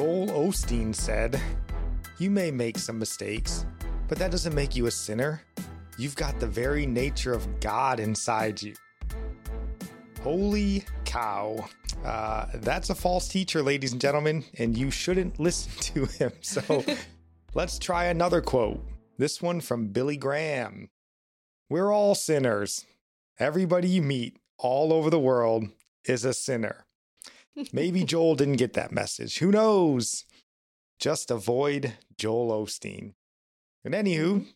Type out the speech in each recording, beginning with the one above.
Joel Osteen said, You may make some mistakes, but that doesn't make you a sinner. You've got the very nature of God inside you. Holy cow. Uh, that's a false teacher, ladies and gentlemen, and you shouldn't listen to him. So let's try another quote. This one from Billy Graham. We're all sinners. Everybody you meet all over the world is a sinner. Maybe Joel didn't get that message. Who knows? Just avoid Joel Osteen. And anywho,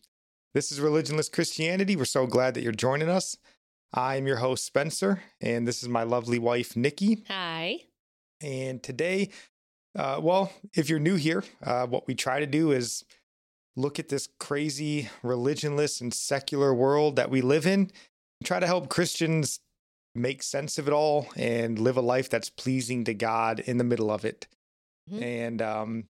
this is Religionless Christianity. We're so glad that you're joining us. I'm your host, Spencer, and this is my lovely wife, Nickie. Hi. And today, uh, well, if you're new here, uh, what we try to do is look at this crazy religionless and secular world that we live in, try to help Christians make sense of it all and live a life that's pleasing to God in the middle of it. Mm-hmm. And um,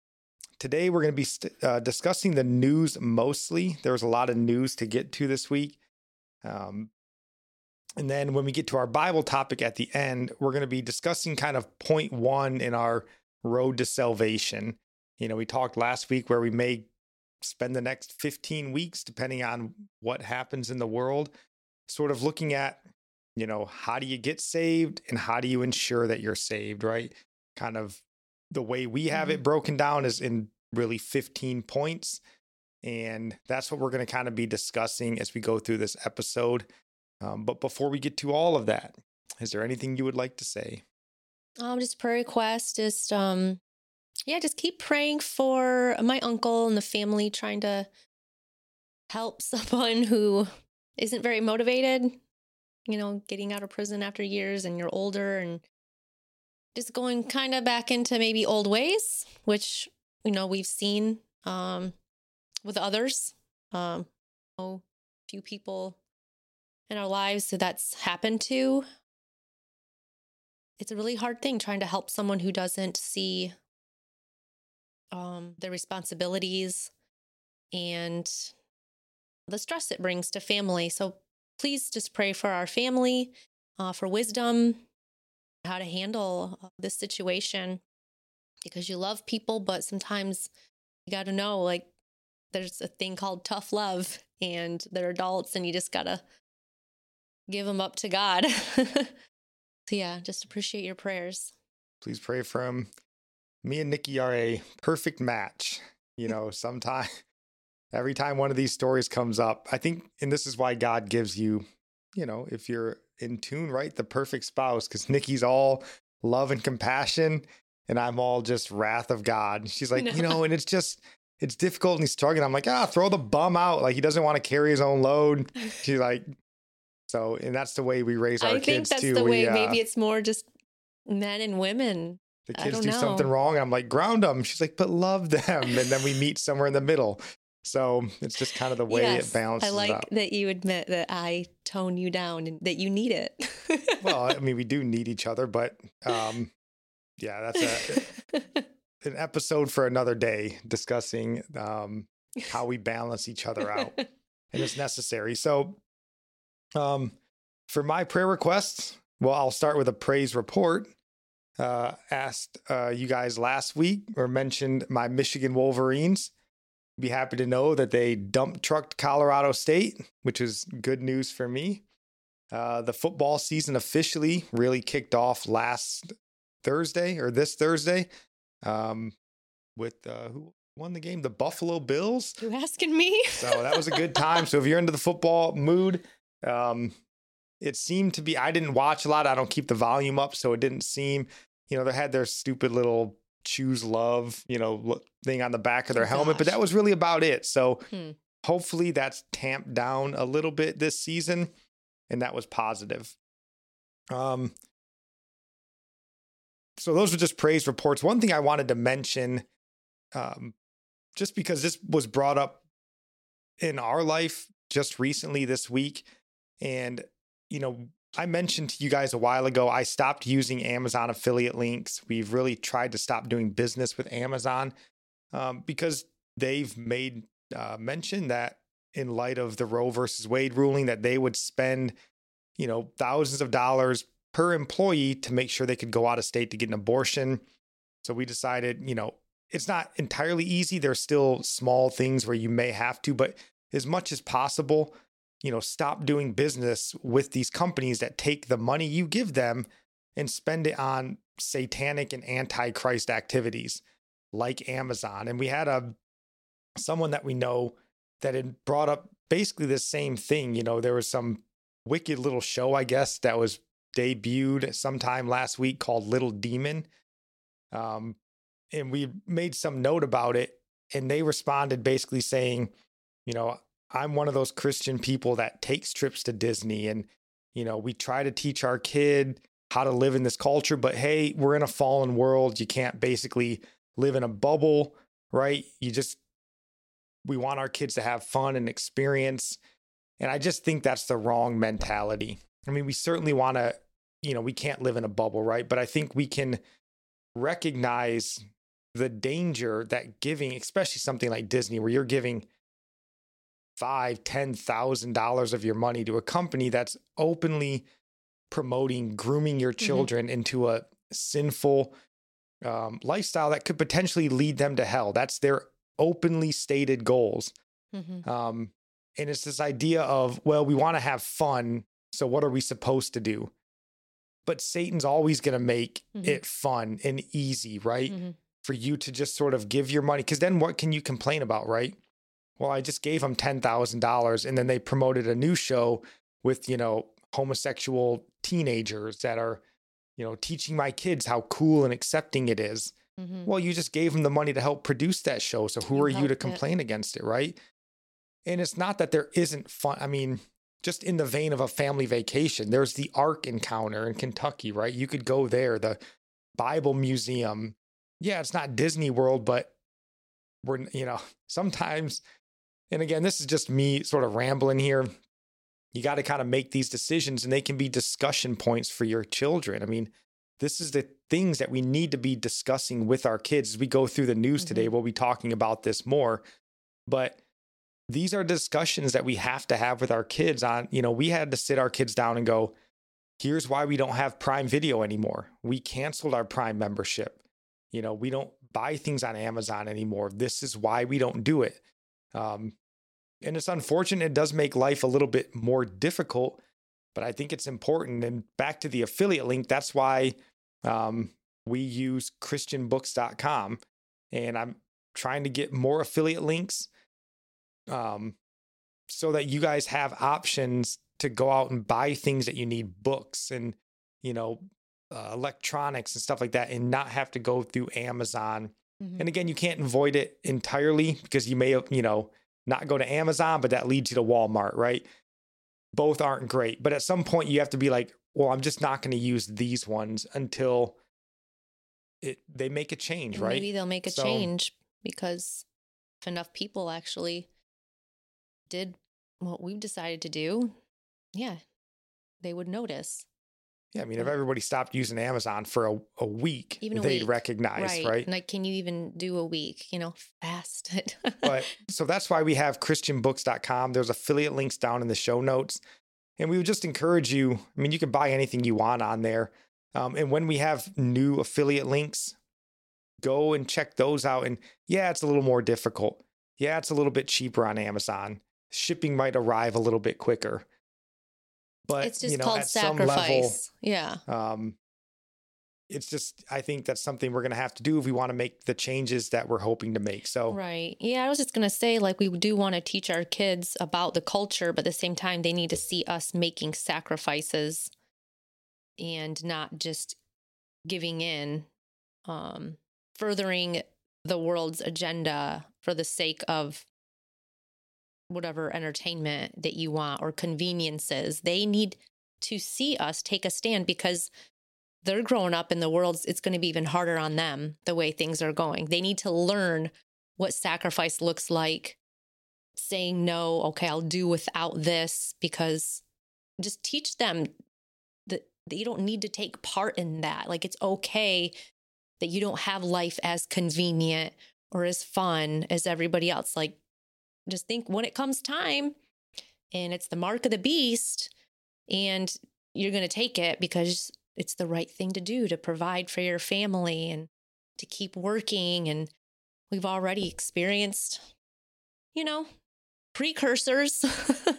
today we're going to be st- uh, discussing the news mostly. There was a lot of news to get to this week. Um, and then when we get to our Bible topic at the end, we're going to be discussing kind of point one in our road to salvation. You know, we talked last week where we may spend the next 15 weeks, depending on what happens in the world, sort of looking at you know, how do you get saved and how do you ensure that you're saved, right? Kind of the way we have it mm-hmm. broken down is in really 15 points. And that's what we're going to kind of be discussing as we go through this episode. Um, but before we get to all of that, is there anything you would like to say? Um, just prayer request. Just um, yeah, just keep praying for my uncle and the family, trying to help someone who isn't very motivated you know, getting out of prison after years and you're older and just going kind of back into maybe old ways, which, you know, we've seen um, with others. Um, a few people in our lives that that's happened to. It's a really hard thing trying to help someone who doesn't see um, their responsibilities and the stress it brings to family. So please just pray for our family, uh, for wisdom, how to handle uh, this situation because you love people, but sometimes you got to know like there's a thing called tough love and they're adults and you just got to give them up to God. so, yeah, just appreciate your prayers. Please pray for him. Me and Nickie are a perfect match. You know, sometimes every time one of these stories comes up, I think, and this is why God gives you, you know, if you're in tune, right, the perfect spouse, because Nickie's all love and compassion, and I'm all just wrath of God. And She's like, no. you know, and it's just, it's difficult and he's struggling. I'm like, ah, throw the bum out. Like he doesn't want to carry his own load. She's like, so, and that's the way we raise our I kids think that's too. the we, way. Uh, maybe it's more just men and women. The kids do know. something wrong. I'm like, ground them. She's like, but love them. And then we meet somewhere in the middle. So it's just kind of the way yes, it balances. I like that you admit that I tone you down and that you need it. well, I mean, we do need each other, but um, yeah, that's a, an episode for another day discussing um, how we balance each other out, and it's necessary. So, um, for my prayer requests, well, I'll start with a praise report. Uh, asked uh, you guys last week or mentioned my Michigan Wolverines be happy to know that they dump trucked Colorado State, which is good news for me. Uh, the football season officially really kicked off last Thursday or this Thursday um, with uh, who won the game? The Buffalo Bills. You asking me? so that was a good time. So if you're into the football mood, um, it seemed to be. I didn't watch a lot. I don't keep the volume up, so it didn't seem. You know, they had their stupid little choose love, you know, thing on the back of their oh, helmet, gosh. but that was really about it. So hmm. hopefully that's tamped down a little bit this season, and that was positive. Um, so those were just praise reports. One thing I wanted to mention, um, just because this was brought up in our life just recently this week, and you know, I mentioned to you guys a while ago, I stopped using Amazon affiliate links. We've really tried to stop doing business with Amazon um, because they've made uh, mention that in light of the Roe versus Wade ruling, that they would spend, you know, thousands of dollars per employee to make sure they could go out of state to get an abortion. So we decided, you know, it's not entirely easy. There's still small things where you may have to, but as much as possible, you know, stop doing business with these companies that take the money you give them and spend it on satanic and antichrist activities like Amazon. And we had a someone that we know that had brought up basically the same thing. You know, there was some wicked little show, I guess, that was debuted sometime last week called Little Demon. Um, and we made some note about it, and they responded basically saying, you know, I'm one of those Christian people that takes trips to Disney, and you know, we try to teach our kid how to live in this culture, but hey, we're in a fallen world. You can't basically live in a bubble, right? You just we want our kids to have fun and experience. And I just think that's the wrong mentality. I mean, we certainly want to, you know, we can't live in a bubble, right? But I think we can recognize the danger that giving, especially something like Disney, where you're giving five, ten thousand dollars of your money to a company that's openly promoting grooming your mm-hmm. children mm-hmm. into a sinful um, lifestyle that could potentially lead them to hell. That's their openly stated goals. Mm-hmm. Um, and it's this idea of, well, we want to have fun. So what are we supposed to do? But Satan's always going to make mm-hmm. it fun and easy, right? Mm-hmm. For you to just sort of give your money. Because then what can you complain about, right? Well, I just gave them $10,000 and then they promoted a new show with, you know, homosexual teenagers that are, you know, teaching my kids how cool and accepting it is. Mm-hmm. Well, you just gave them the money to help produce that show. So who you are you to complain it. against it, right? And it's not that there isn't fun. I mean, just in the vein of a family vacation, there's the Ark encounter in Kentucky, right? You could go there, the Bible Museum. Yeah, it's not Disney World, but we're, you know, sometimes, and again, this is just me sort of rambling here. You got to kind of make these decisions and they can be discussion points for your children. I mean, this is the things that we need to be discussing with our kids as we go through the news mm-hmm. today. We'll be talking about this more, but these are discussions that we have to have with our kids on, you know, we had to sit our kids down and go, here's why we don't have Prime Video anymore. We canceled our Prime membership. You know, we don't buy things on Amazon anymore. This is why we don't do it. Um, and it's unfortunate. It does make life a little bit more difficult but I think it's important. And back to the affiliate link, that's why um, we use christianbooks.com. And I'm trying to get more affiliate links um, so that you guys have options to go out and buy things that you need books and, you know, uh, electronics and stuff like that and not have to go through Amazon. Mm-hmm. And again, you can't avoid it entirely because you may you know, not go to Amazon, but that leads you to Walmart, right? both aren't great. But at some point, you have to be like, well, I'm just not going to use these ones until it they make a change, right? Maybe they'll make a so, change because if enough people actually did what we've decided to do, yeah, they would notice. Yeah, I mean, if everybody stopped using Amazon for a, a week, even a they'd week. recognize, right. right? Like, can you even do a week? You know, fast but so that's why we have ChristianBooks.com. There's affiliate links down in the show notes. And we would just encourage you. I mean, you can buy anything you want on there. Um, and when we have new affiliate links, go and check those out. And yeah, it's a little more difficult. Yeah, it's a little bit cheaper on Amazon. Shipping might arrive a little bit quicker. But it's just you know, called at sacrifice. Some level, yeah. Um, it's just I think that's something we're going to have to do if we want to make the changes that we're hoping to make. So Right. Yeah, I was just going to say like we do want to teach our kids about the culture, but at the same time they need to see us making sacrifices and not just giving in um furthering the world's agenda for the sake of whatever entertainment that you want or conveniences. They need to see us take a stand because they're growing up in the world. It's going to be even harder on them the way things are going. They need to learn what sacrifice looks like, saying no, okay, I'll do without this because just teach them that, you don't need to take part in that. Like it's okay that you don't have life as convenient or as fun as everybody else. Like just think when it comes time and it's the mark of the beast and you're going to take it because it's the right thing to do to provide for your family and to keep working and we've already experienced, you know, precursors,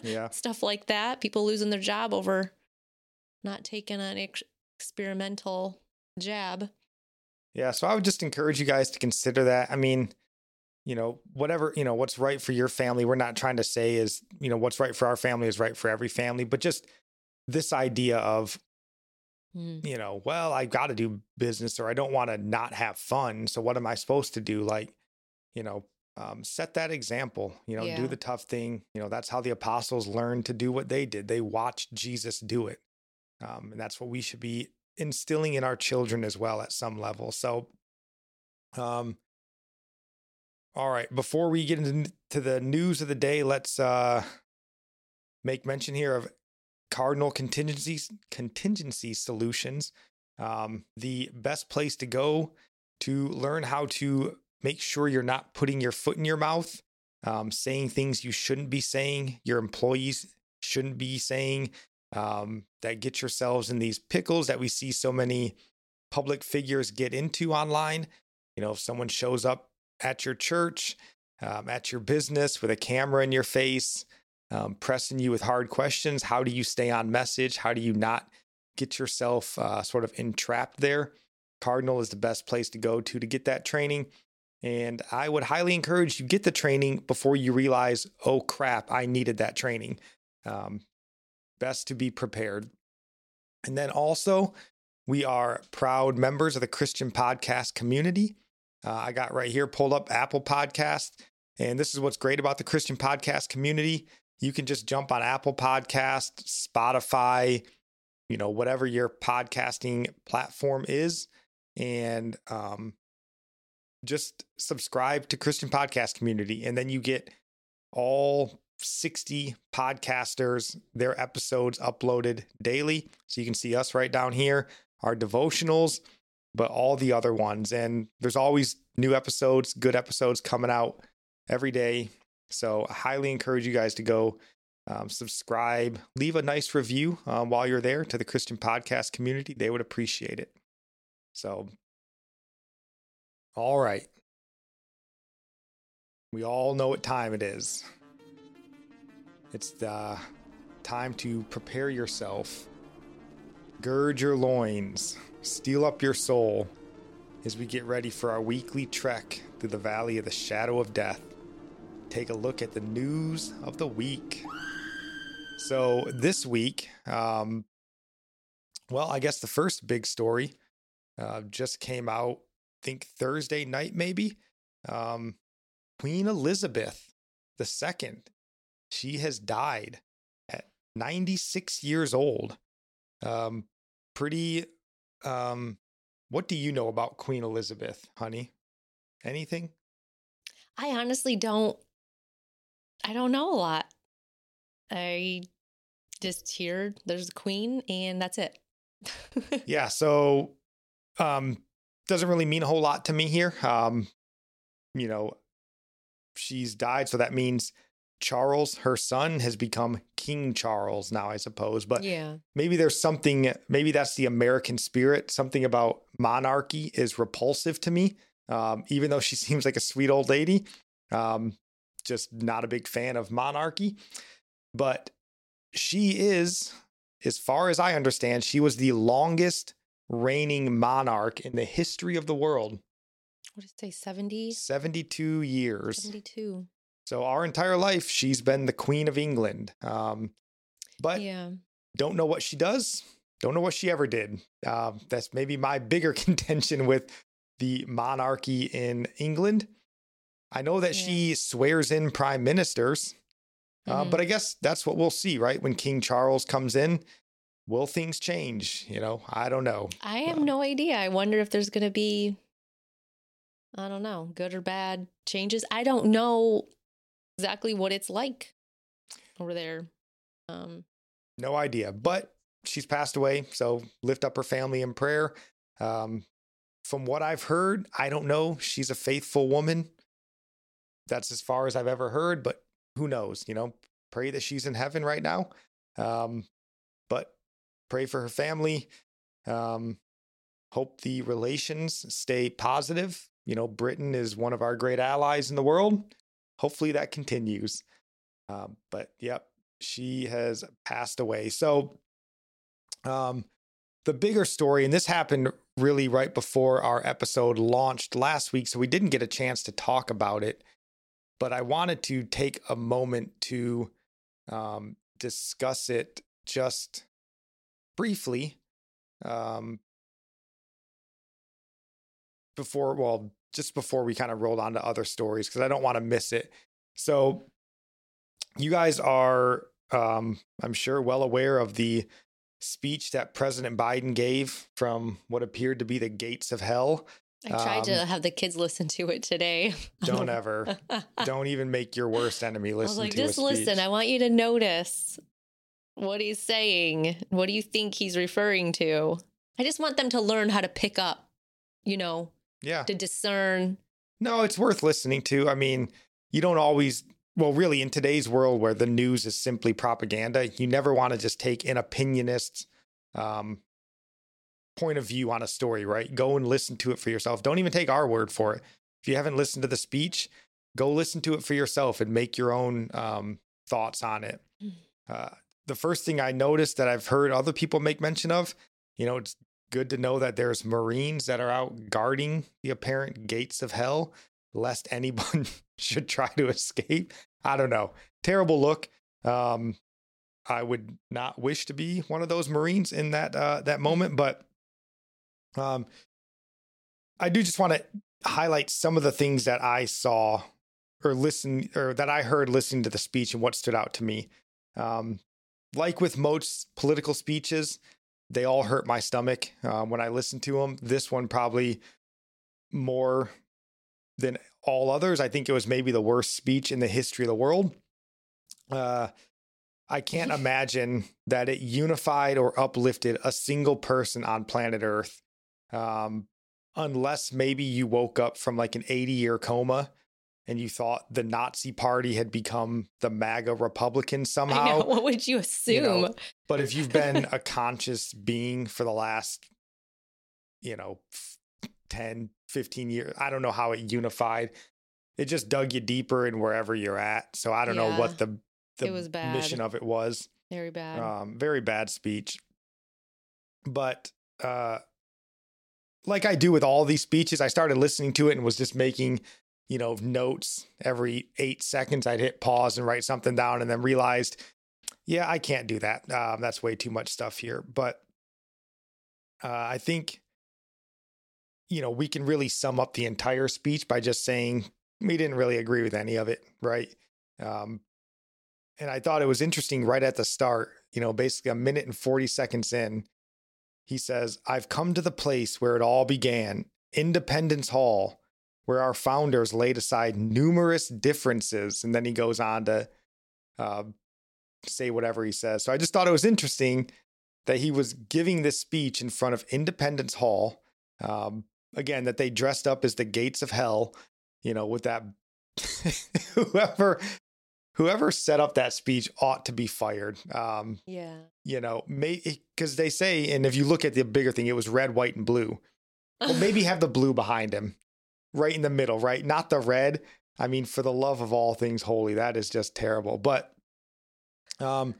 Yeah. stuff like that. People losing their job over not taking an ex- experimental jab. Yeah. So I would just encourage you guys to consider that. I mean, you know, whatever, you know, what's right for your family, we're not trying to say is, you know, what's right for our family is right for every family, but just this idea of, Mm. you know, well, I got to do business or I don't want to not have fun. So what am I supposed to do? Like, you know, um, set that example, you know, do the tough thing. You know, that's how the apostles learned to do what they did. They watched Jesus do it. Um, and that's what we should be instilling in our children as well at some level. So, um, all right, before we get into to the news of the day, let's uh, make mention here of Cardinal Contingencies Contingency Solutions, um, the best place to go to learn how to make sure you're not putting your foot in your mouth, um, saying things you shouldn't be saying, your employees shouldn't be saying, um, that get yourselves in these pickles that we see so many public figures get into online. You know, if someone shows up at your church, um, at your business with a camera in your face, um, pressing you with hard questions, how do you stay on message? How do you not get yourself uh, sort of entrapped there? Cardinal is the best place to go to to get that training. And I would highly encourage you get the training before you realize, oh crap, I needed that training. Um, best to be prepared. And then also, we are proud members of the Christian podcast community. Uh, I got right here pulled up Apple Podcast. And this is what's great about the Christian podcast community. You can just jump on Apple Podcast, Spotify, you know, whatever your podcasting platform is, and um, just subscribe to Christian Podcast Community. And then you get all 60 podcasters, their episodes uploaded daily. So you can see us right down here, our devotionals, but all the other ones. And there's always new episodes, good episodes coming out every day. So I highly encourage you guys to go um, subscribe, leave a nice review um, while you're there to the Christian podcast community. They would appreciate it. So, all right. We all know what time it is. It's the time to prepare yourself, gird your loins, steel up your soul as we get ready for our weekly trek through the valley of the shadow of death. Take a look at the news of the week. So, this week, um, well, I guess the first big story uh, just came out, I think Thursday night, maybe. Um, Queen Elizabeth II she has died at 96 years old. Um, pretty. Um, what do you know about Queen Elizabeth, honey? Anything? I honestly don't. I don't know a lot. I just hear there's a queen and that's it. Yeah. So, um, doesn't really mean a whole lot to me here. Um, you know, she's died, so that means Charles, her son, has become King Charles now, I suppose. But yeah. maybe there's something, maybe that's the American spirit. Something about monarchy is repulsive to me, um, even though she seems like a sweet old lady. Um, just not a big fan of monarchy. But she is, as far as I understand, she was the longest reigning monarch in the history of the world What did it say? 70? 72 years. 72. So, our entire life, she's been the Queen of England. Um, but yeah. don't know what she does. Don't know what she ever did. Um, that's maybe my bigger contention with the monarchy in England. I know that Yeah. she swears in prime ministers, uh, Mhm. but I guess that's what we'll see, right? When King Charles comes in, will things change? You know, I don't know. I have um, no idea. I wonder if there's going to be, I don't know, good or bad changes. I don't know exactly what it's like over there. Um, No idea, but she's passed away. So lift up her family in prayer. Um, from what I've heard, I don't know. She's a faithful woman. That's as far as I've ever heard, but who knows? You know, pray that she's in heaven right now. Um, but pray for her family. Um, hope the relations stay positive you know, Britain is one of our great allies in the world. Hopefully that continues. Um, but yep, she has passed away. So, um, the bigger story, and this happened really right before our episode launched last week, so we didn't get a chance to talk about it. But I wanted to take a moment to um, discuss it just briefly um, before, well, just before we kind of rolled on to other stories because I don't want to miss it. So, you guys are, um, I'm sure, well aware of the speech that President Biden gave from what appeared to be the gates of hell. I tried um, to have the kids listen to it today. Don't ever. don't even make your worst enemy listen I was like, just listen. I want you to notice what he's saying. What do you think he's referring to? I just want them to learn how to pick up, you know, yeah, to discern. No, it's worth listening to. I mean, you don't always well, really, in today's world where the news is simply propaganda, you never want to just take an opinionist um, point of view on a story, right? Go and listen to it for yourself. Don't even take our word for it. If you haven't listened to the speech, go listen to it for yourself and make your own um, thoughts on it. Mm. Uh, the first thing I noticed that I've heard other people make mention of, you know, it's good to know that there's Marines that are out guarding the apparent gates of hell, lest anyone should try to escape. I don't know. Terrible look. Um, I would not wish to be one of those Marines in that uh, that moment, but um, I do just want to highlight some of the things that I saw or listen or that I heard listening to the speech and what stood out to me. Um, like with most political speeches, they all hurt my stomach uh, when I listened to them. This one probably more than all others. I think it was maybe the worst speech in the history of the world. Uh, I can't imagine that it unified or uplifted a single person on planet Earth, um, unless maybe you woke up from like an 80 year coma and you thought the Nazi party had become the MAGA Republican somehow. Know, what would you assume? You know, but if you've been a conscious being for the last, you know, 10, 15 years. I don't know how it unified. It just dug you deeper in wherever you're at. So I don't yeah. know what the the was bad. mission of it was. Very bad. Um, very bad speech. But uh, like I do with all these speeches, I started listening to it and was just making, you know, notes every eight seconds. I'd hit pause and write something down, and then realized, yeah, I can't do that. Um, that's way too much stuff here. But uh, I think you know, we can really sum up the entire speech by just saying we didn't really agree with any of it, right? Um, and I thought it was interesting right at the start, you know, basically a minute and 40 seconds in, he says, I've come to the place where it all began, Independence Hall, where our founders laid aside numerous differences. And then he goes on to uh, say whatever he says. So I just thought it was interesting that he was giving this speech in front of Independence Hall. Um, again that they dressed up as the gates of hell you know with that whoever whoever set up that speech ought to be fired um yeah you know because they say and if you look at the bigger thing it was red white and blue well maybe have the blue behind him right in the middle right not the red i mean for the love of all things holy that is just terrible but um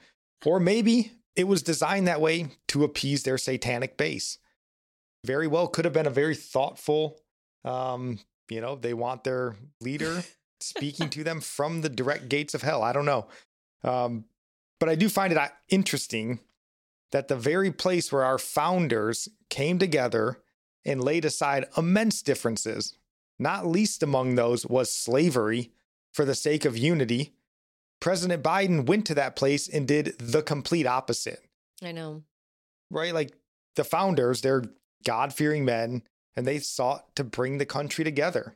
or maybe it was designed that way to appease their satanic base very well could have been a very thoughtful um, you know, they want their leader speaking to them from the direct gates of hell. I don't know. Um, but I do find it uh, interesting that the very place where our founders came together and laid aside immense differences, not least among those was slavery for the sake of unity. President Biden went to that place and did the complete opposite. I know. Right? Like the founders, they're God fearing men, and they sought to bring the country together.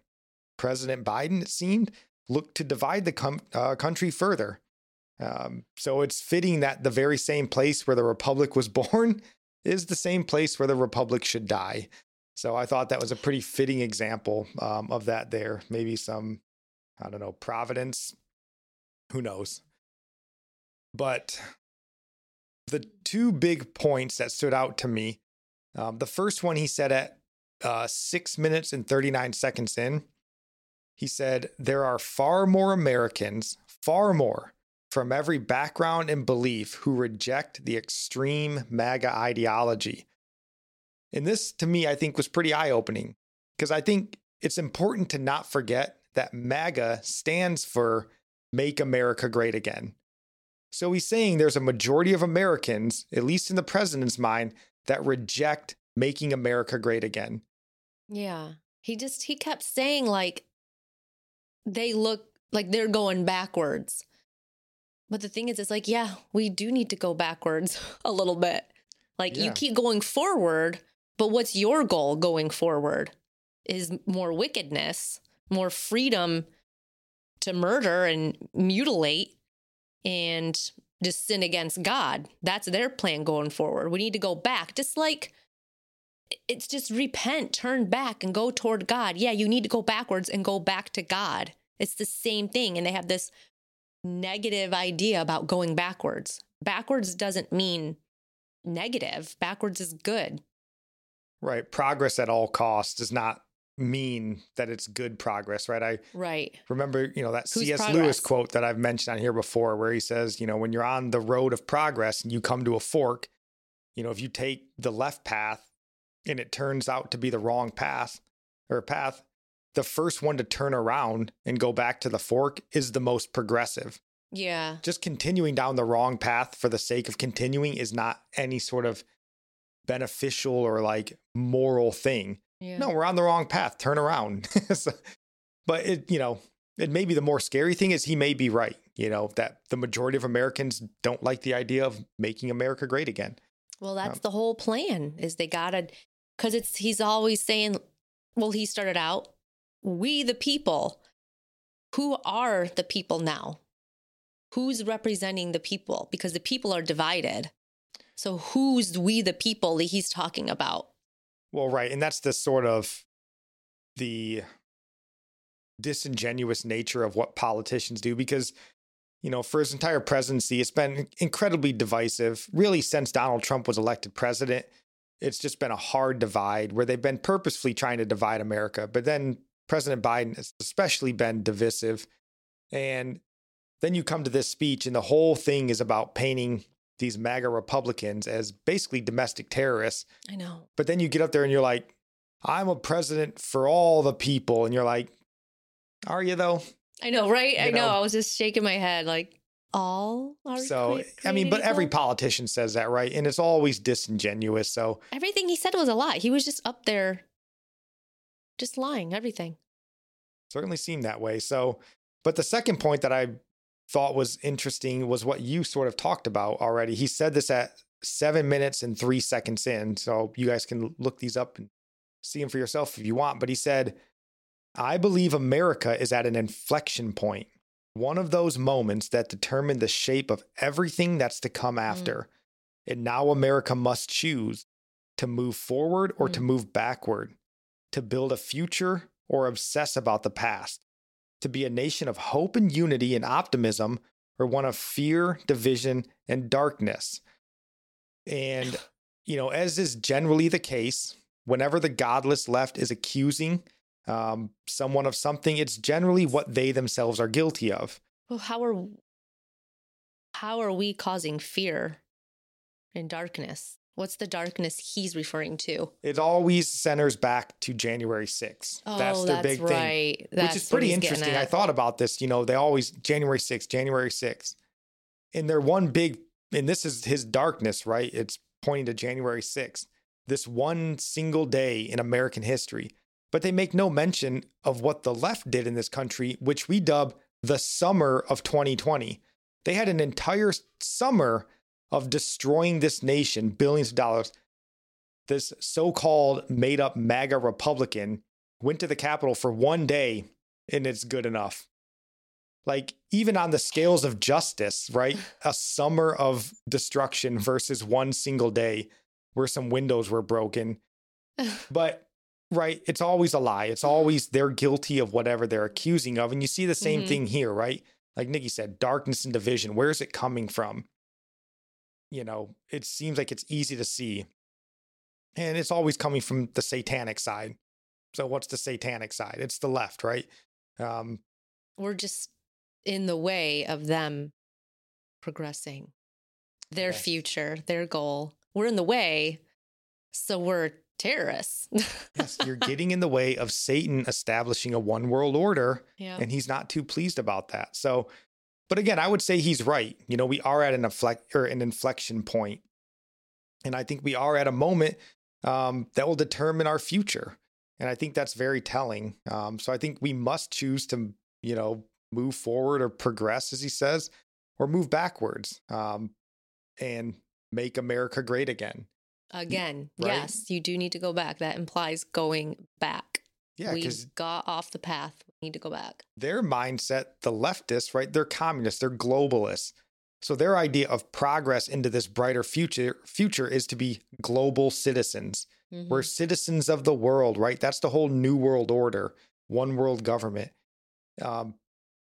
President Biden, it seemed, looked to divide the com- uh, country further. Um, so it's fitting that the very same place where the Republic was born is the same place where the Republic should die. So I thought that was a pretty fitting example um, of that there. Maybe some, I don't know, providence. Who knows? But the two big points that stood out to me um, the first one he said at uh, six minutes and 39 seconds in, he said, There are far more Americans, far more, from every background and belief who reject the extreme MAGA ideology. And this, to me, I think was pretty eye opening because I think it's important to not forget that MAGA stands for Make America Great Again. So he's saying there's a majority of Americans, at least in the president's mind, that reject making America great again. Yeah. He just, he kept saying, like, they look like they're going backwards. But the thing is, it's like, yeah, we do need to go backwards a little bit. Like, Yeah. you keep going forward, but what's your goal going forward? Is more wickedness, more freedom to murder and mutilate and just sin against God. That's their plan going forward. We need to go back. Just like it's just repent, turn back and go toward God. Yeah, you need to go backwards and go back to God. It's the same thing. And they have this negative idea about going backwards. Backwards doesn't mean negative, backwards is good. Right. Progress at all costs does not mean that it's good progress, right? I Right. remember, you know, that C.S. progress? Lewis quote that I've mentioned on here before, where he says, you know, when you're on the road of progress and you come to a fork, you know, if you take the left path and it turns out to be the wrong path or path, the first one to turn around and go back to the fork is the most progressive. Yeah. Just continuing down the wrong path for the sake of continuing is not any sort of beneficial or like moral thing. Yeah. No, we're on the wrong path. Turn around. So- but it, you know, it may be the more scary thing is he may be right. You know that the majority of Americans don't like the idea of making America great again. Well, that's Um, the whole plan is they gotta because it's he's always saying, well, he started out, we the people. Who are the people now? Who's representing the people? Because the people are divided. So who's we the people that he's talking about? Well, right, and that's the sort of the disingenuous nature of what politicians do because you know, for his entire presidency, it's been incredibly divisive. Really, since Donald Trump was elected president, it's just been a hard divide where they've been purposefully trying to divide America. But then President Biden has especially been divisive. And then you come to this speech, and the whole thing is about painting these MAGA Republicans as basically domestic terrorists. I know. But then you get up there and you're like, I'm a president for all the people. And you're like, are you though? I know, right? I know. know. I was just shaking my head like all are So, I mean, but every politician says that, right? And it's always disingenuous. So, everything he said was a lie. He was just up there just lying, everything. certainly seemed that way. So, but the second point that I thought was interesting was what you sort of talked about already. He said this at seven minutes and three seconds in. So you guys can look these up and see them for yourself if you want. But he said, I believe America is at an inflection point, one of those moments that determine the shape of everything that's to come after. And now America must choose to move forward or to Mm. move backward, to build a future or obsess about the past, to be a nation of hope and unity and optimism or one of fear, division, and darkness. And, you know, as is generally the case, whenever the godless left is accusing um, someone of something, it's generally what they themselves are guilty of. Well, how are how are we causing fear and darkness? What's the darkness he's referring to? It always centers back to January 6th. Oh, that's their big thing. right. That's which is pretty interesting. I thought about this. You know, they always January 6th, January 6th. And their one big, and this is his darkness, right? It's pointing to January 6th, this one single day in American history. But they make no mention of what the left did in this country, which we dub the summer of 2020. They had an entire summer of destroying this nation, billions of dollars. This so called made up MAGA Republican went to the Capitol for one day and it's good enough. Like, even on the scales of justice, right? A summer of destruction versus one single day where some windows were broken. But, right, it's always a lie. It's always they're guilty of whatever they're accusing of. And you see the same Mhm. thing here, right? Like Nickie said, darkness and division. Where's it coming from? You know, it seems like it's easy to see And it's always coming from the satanic side. So what's the satanic side? It's the left, right? Um, We're just in the way of them progressing their Yes. future, their goal. We're in the way, so we're terrorists. yes, you're getting in the way of Satan establishing a one world order, yeah. and he's not too pleased about that. So, but again, I would say he's right. You know, we are at an inflect or an inflection point, and I think we are at a moment um, that will determine our future. And I think that's very telling. Um, so I think we must choose to, you know, move forward or progress, as he says, or move backwards um, and make America great again. Again, right? yes, you do need to go back. That implies going back. Yeah, we got off the path. We need to go back. their mindset, the leftists, right? They're communists, they're globalists. So their idea of progress into this brighter future future is to be global citizens. Mhm. We're citizens of the world, right? That's the whole new world order, one world government. Um,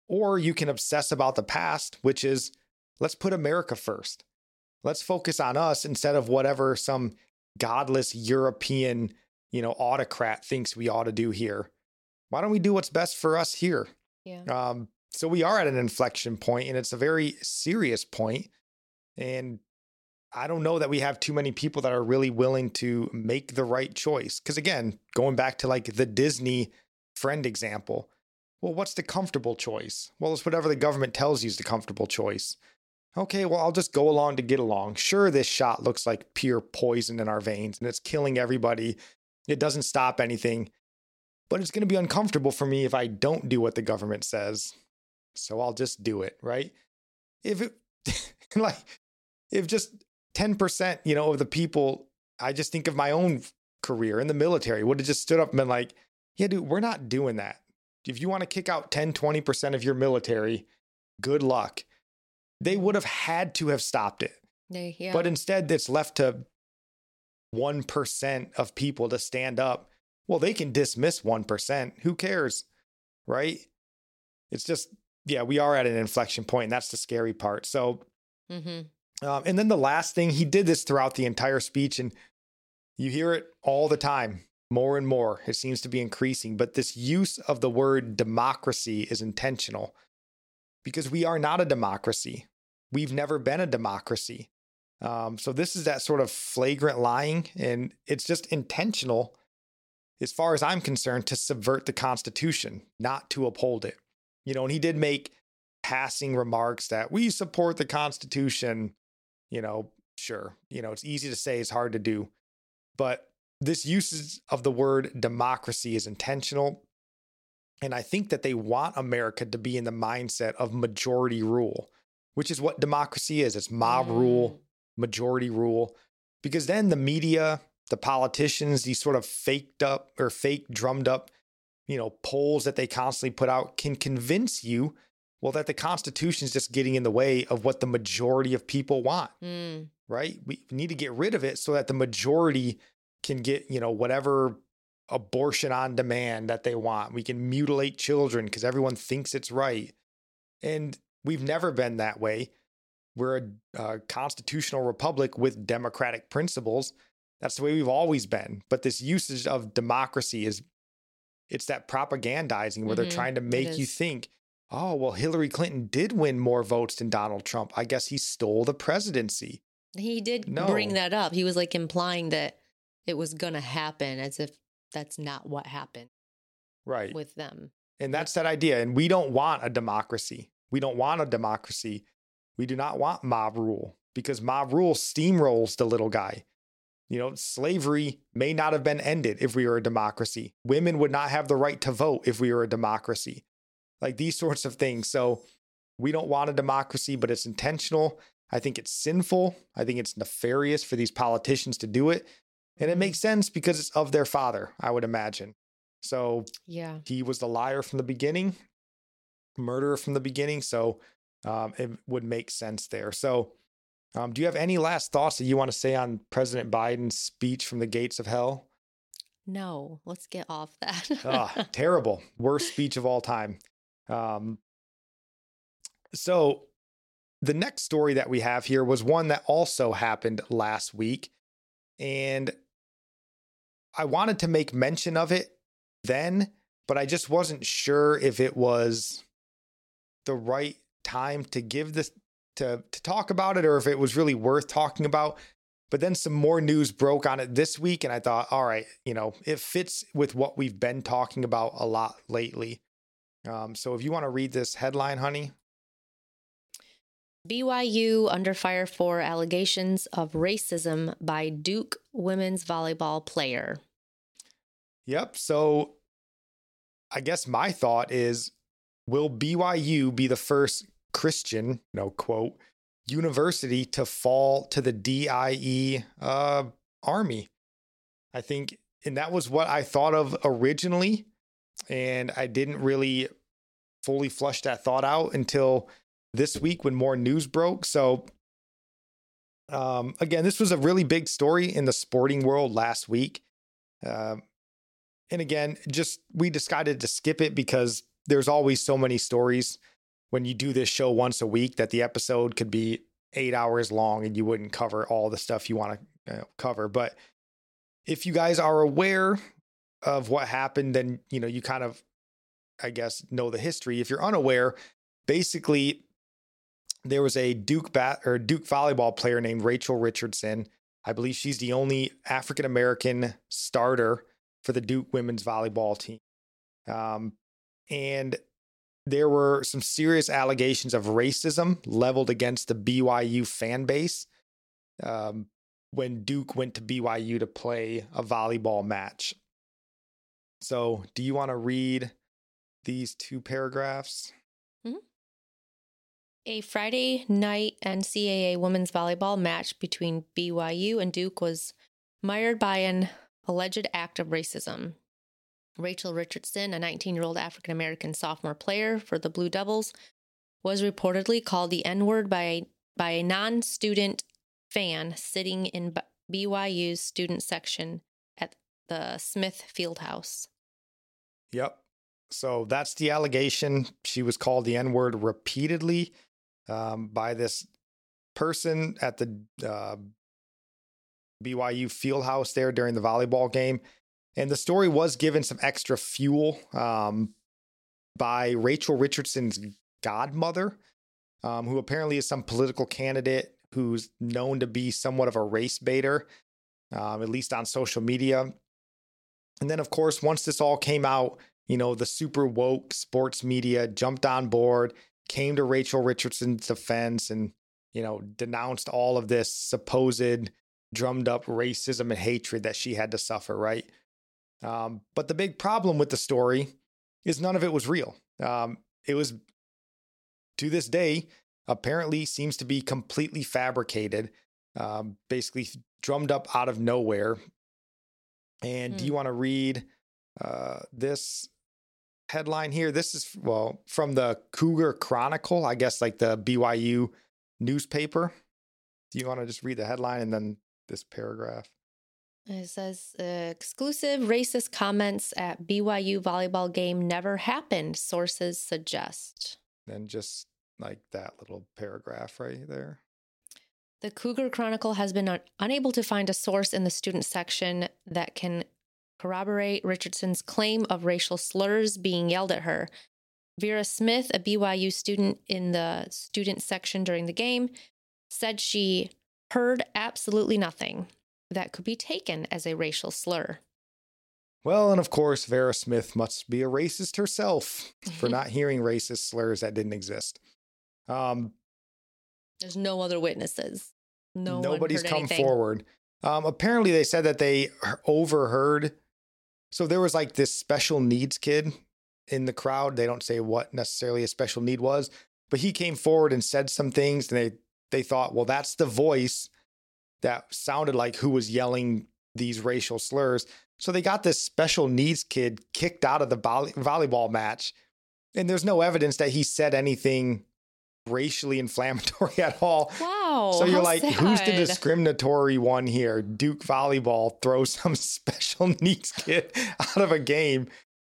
or you can obsess about the past, which is let's put America first. Let's focus on us instead of whatever some godless European, you know, autocrat thinks we ought to do here. Why don't we do what's best for us here? yeah. Um, so we are at an inflection point, and it's a very serious point. And I don't know that we have too many people that are really willing to make the right choice. Because again, going back to like the Disney friend example, well, what's the comfortable choice? Well, it's whatever the government tells you is the comfortable choice. Okay, well, I'll just go along to get along. Sure, this shot looks like pure poison in our veins and it's killing everybody. It doesn't stop anything, but it's going to be uncomfortable for me if I don't do what the government says. So I'll just do it, right? If it, like, if just 10%, you know, of the people, I just think of my own career in the military would have just stood up and been like, yeah, dude, we're not doing that. If you want to kick out 10, 20% of your military, good luck. They would have had to have stopped it. Yeah. But instead, it's left to 1% of people to stand up. Well, they can dismiss 1%. Who cares? Right? It's just, yeah, we are at an inflection point, and that's the scary part. So, Mhm. um, and then the last thing, he did this throughout the entire speech, and you hear it all the time, more and more. It seems to be increasing, but this use of the word democracy is intentional because we are not a democracy. We've never been a democracy. Um, so this is that sort of flagrant lying, and it's just intentional, as far as I'm concerned, to subvert the Constitution, not to uphold it. You know, and he did make passing remarks that we support the Constitution. You know, sure, you know, it's easy to say, it's hard to do, but this usage of the word democracy is intentional. And I think that they want America to be in the mindset of majority rule, which is what democracy is. It's mob rule, majority rule, because then the media, the politicians, these sort of faked up or fake drummed up, you know, polls that they constantly put out can convince you, well, that the Constitution is just getting in the way of what the majority of people want Mm. right? We need to get rid of it so that the majority can get, you know, whatever abortion on demand that they want. We can mutilate children because everyone thinks it's right. And we've never been that way. We're a, a constitutional republic with democratic principles. That's the way we've always been. But this usage of democracy is it's that propagandizing where Mhm, they're trying to make you think, oh, well, Hillary Clinton did win more votes than Donald Trump. I guess he stole the presidency. He did No. bring that up. He was like implying that it was going to happen as if that's not what happened Right. with them. And that's that idea. And we don't want a democracy. We don't want a democracy. We do not want mob rule because mob rule steamrolls the little guy. You know, slavery may not have been ended if we were a democracy. Women would not have the right to vote if we were a democracy. Like these sorts of things. So we don't want a democracy, but it's intentional. I think it's sinful. I think it's nefarious for these politicians to do it. And it mm-hmm. makes sense because it's of their father, I would imagine. So Yeah. he was the liar from the beginning, murderer from the beginning. So um, it would make sense there. So, um, do you have any last thoughts that you want to say on President Biden's speech from the gates of hell? No, let's get off that. Ah, terrible, worst speech of all time. Um, so, the next story that we have here was one that also happened last week, and I wanted to make mention of it then, but I just wasn't sure if it was the right time to give this to to talk about it or if it was really worth talking about. But then some more news broke on it this week, and I thought, all right, you know, it fits with what we've been talking about a lot lately. Um, so if you want to read this headline, honey. BYU under fire for allegations of racism by Duke women's volleyball player. Yep. So I guess my thought is will BYU be the first Christian, no quote, university to fall to the DIE uh, army? I think, and that was what I thought of originally. And I didn't really fully flush that thought out until this week when more news broke. So, um, again, this was a really big story in the sporting world last week. Uh, and again, just we decided to skip it because there's always so many stories when you do this show once a week that the episode could be eight hours long and you wouldn't cover all the stuff you want to cover. But if you guys are aware of what happened, then you know you kind of, I guess, know the history. If you're unaware, basically there was a Duke bat or Duke volleyball player named Rachel Richardson. I believe she's the only African American starter for the Duke women's volleyball team. Um, and there were some serious allegations of racism leveled against the BYU fan base um, when Duke went to BYU to play a volleyball match. So, do you want to read these two paragraphs? Mm-hmm. A Friday night NCAA women's volleyball match between BYU and Duke was mired by an alleged act of racism. Rachel Richardson, a 19 year old African American sophomore player for the Blue Devils, was reportedly called the N word by, by a non student fan sitting in BYU's student section at the Smith Fieldhouse. Yep. So that's the allegation. She was called the N word repeatedly um, by this person at the uh, BYU Fieldhouse there during the volleyball game. And the story was given some extra fuel um, by Rachel Richardson's godmother, um, who apparently is some political candidate who's known to be somewhat of a race baiter, um, at least on social media. And then, of course, once this all came out, you know, the super woke sports media jumped on board, came to Rachel Richardson's defense, and, you know, denounced all of this supposed drummed up racism and hatred that she had to suffer, right? Um, but the big problem with the story is none of it was real. Um, it was, to this day, apparently seems to be completely fabricated, um, basically drummed up out of nowhere. And mm. do you hmm. want to read uh, this headline here? This is, well, from the Cougar Chronicle, I guess, like the BYU newspaper. Do you want to just read the headline and then this paragraph? It says uh, exclusive racist comments at BYU volleyball game never happened, sources suggest. And just like that little paragraph right there. The Cougar Chronicle has been un- unable to find a source in the student section that can corroborate Richardson's claim of racial slurs being yelled at her. Vera Smith, a BYU student in the student section during the game, said she heard absolutely nothing that could be taken as a racial slur. Well, and of course, Vera Smith must be a racist herself for not hearing racist slurs that didn't exist. Um, There's no other witnesses. No nobody's come anything. forward. Um, apparently, they said that they overheard. So there was like this special needs kid in the crowd. They don't say what necessarily a special need was, but he came forward and said some things, and they they thought, well, that's the voice that sounded like who was yelling these racial slurs. So they got this special needs kid kicked out of the volleyball match. And there's no evidence that he said anything racially inflammatory at all. Wow. So you're like, sad. who's the discriminatory one here? Duke volleyball throws some special needs kid out of a game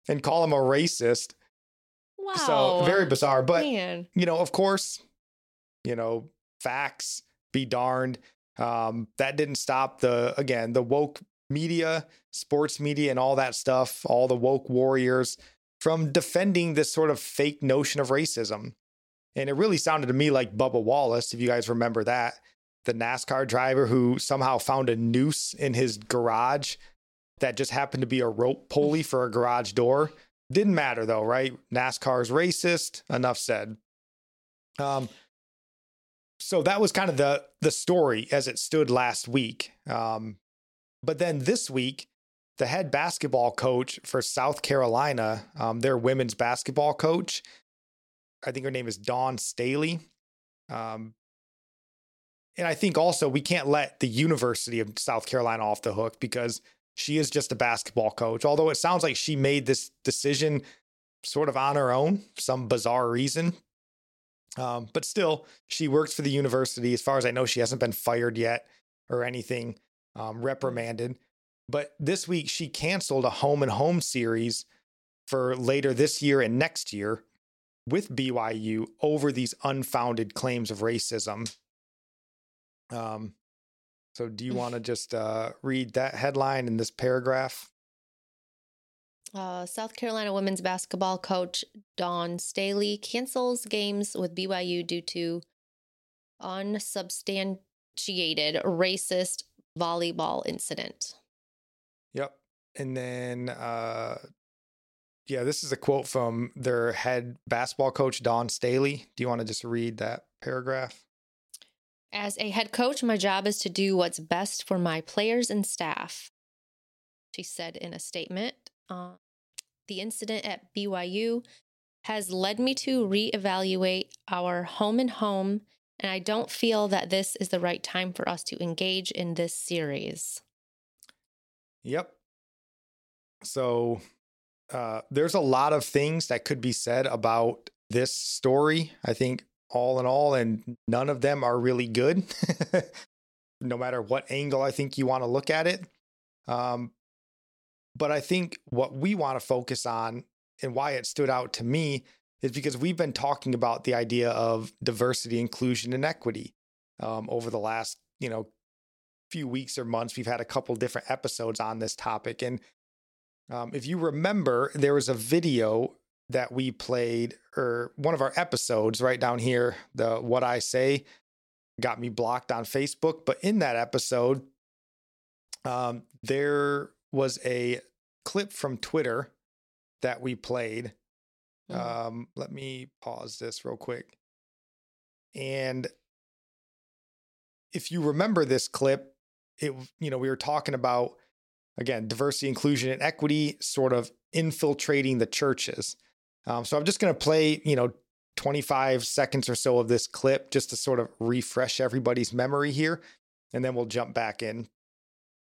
and call him a racist. Wow. So very bizarre. But, Man. you know, of course, you know, facts be darned. Um, that didn't stop the again the woke media, sports media, and all that stuff, all the woke warriors, from defending this sort of fake notion of racism. And it really sounded to me like Bubba Wallace, if you guys remember that, the NASCAR driver who somehow found a noose in his garage that just happened to be a rope pulley for a garage door. Didn't matter though, right? NASCAR's racist. Enough said. Um, so that was kind of the the story as it stood last week. Um, but then this week, the head basketball coach for South Carolina, um, their women's basketball coach, I think her name is Dawn Staley. Um, and I think also we can't let the University of South Carolina off the hook because she is just a basketball coach. Although it sounds like she made this decision sort of on her own, some bizarre reason. Um, but still, she works for the university. As far as I know, she hasn't been fired yet or anything, um, reprimanded. But this week, she canceled a home and home series for later this year and next year with BYU over these unfounded claims of racism. Um, so, do you want to just uh, read that headline in this paragraph? Uh, South Carolina women's basketball coach Dawn Staley cancels games with BYU due to unsubstantiated racist volleyball incident. Yep. And then, uh, yeah, this is a quote from their head basketball coach, Dawn Staley. Do you want to just read that paragraph? As a head coach, my job is to do what's best for my players and staff, she said in a statement. Uh, the incident at BYU has led me to reevaluate our home and home, and I don't feel that this is the right time for us to engage in this series. Yep. So uh, there's a lot of things that could be said about this story. I think all in all, and none of them are really good, no matter what angle I think you want to look at it. Um, but I think what we want to focus on and why it stood out to me is because we've been talking about the idea of diversity, inclusion, and equity um, over the last, you know, few weeks or months. We've had a couple different episodes on this topic, and um, if you remember, there was a video that we played, or one of our episodes right down here, the What I Say got me blocked on Facebook. But in that episode, um, there was a clip from Twitter that we played. Mm-hmm. Um, let me pause this real quick. And if you remember this clip, it you know we were talking about again diversity, inclusion, and equity, sort of infiltrating the churches. Um, so I'm just going to play you know 25 seconds or so of this clip just to sort of refresh everybody's memory here, and then we'll jump back in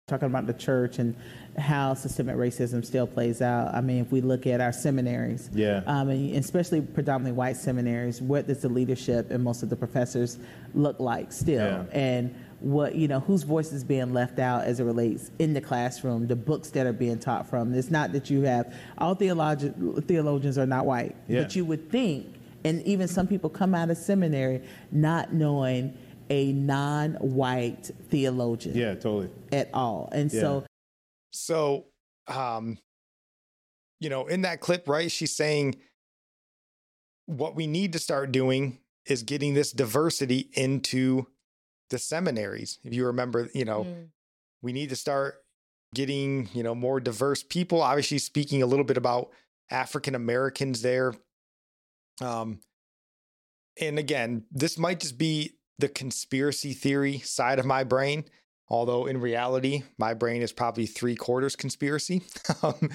talking about the church and how systemic racism still plays out. I mean, if we look at our seminaries, yeah, um, and especially predominantly white seminaries, what does the leadership and most of the professors look like still? Yeah. And what you know, whose voice is being left out as it relates in the classroom, the books that are being taught from. It's not that you have all theologi- theologians are not white, yeah. but you would think, and even some people come out of seminary not knowing a non-white theologian. Yeah, totally. At all. And yeah. so so um you know, in that clip, right, she's saying what we need to start doing is getting this diversity into the seminaries. If you remember, you know, mm. we need to start getting, you know, more diverse people, obviously speaking a little bit about African Americans there. Um and again, this might just be the conspiracy theory side of my brain. Although in reality, my brain is probably three quarters conspiracy. um,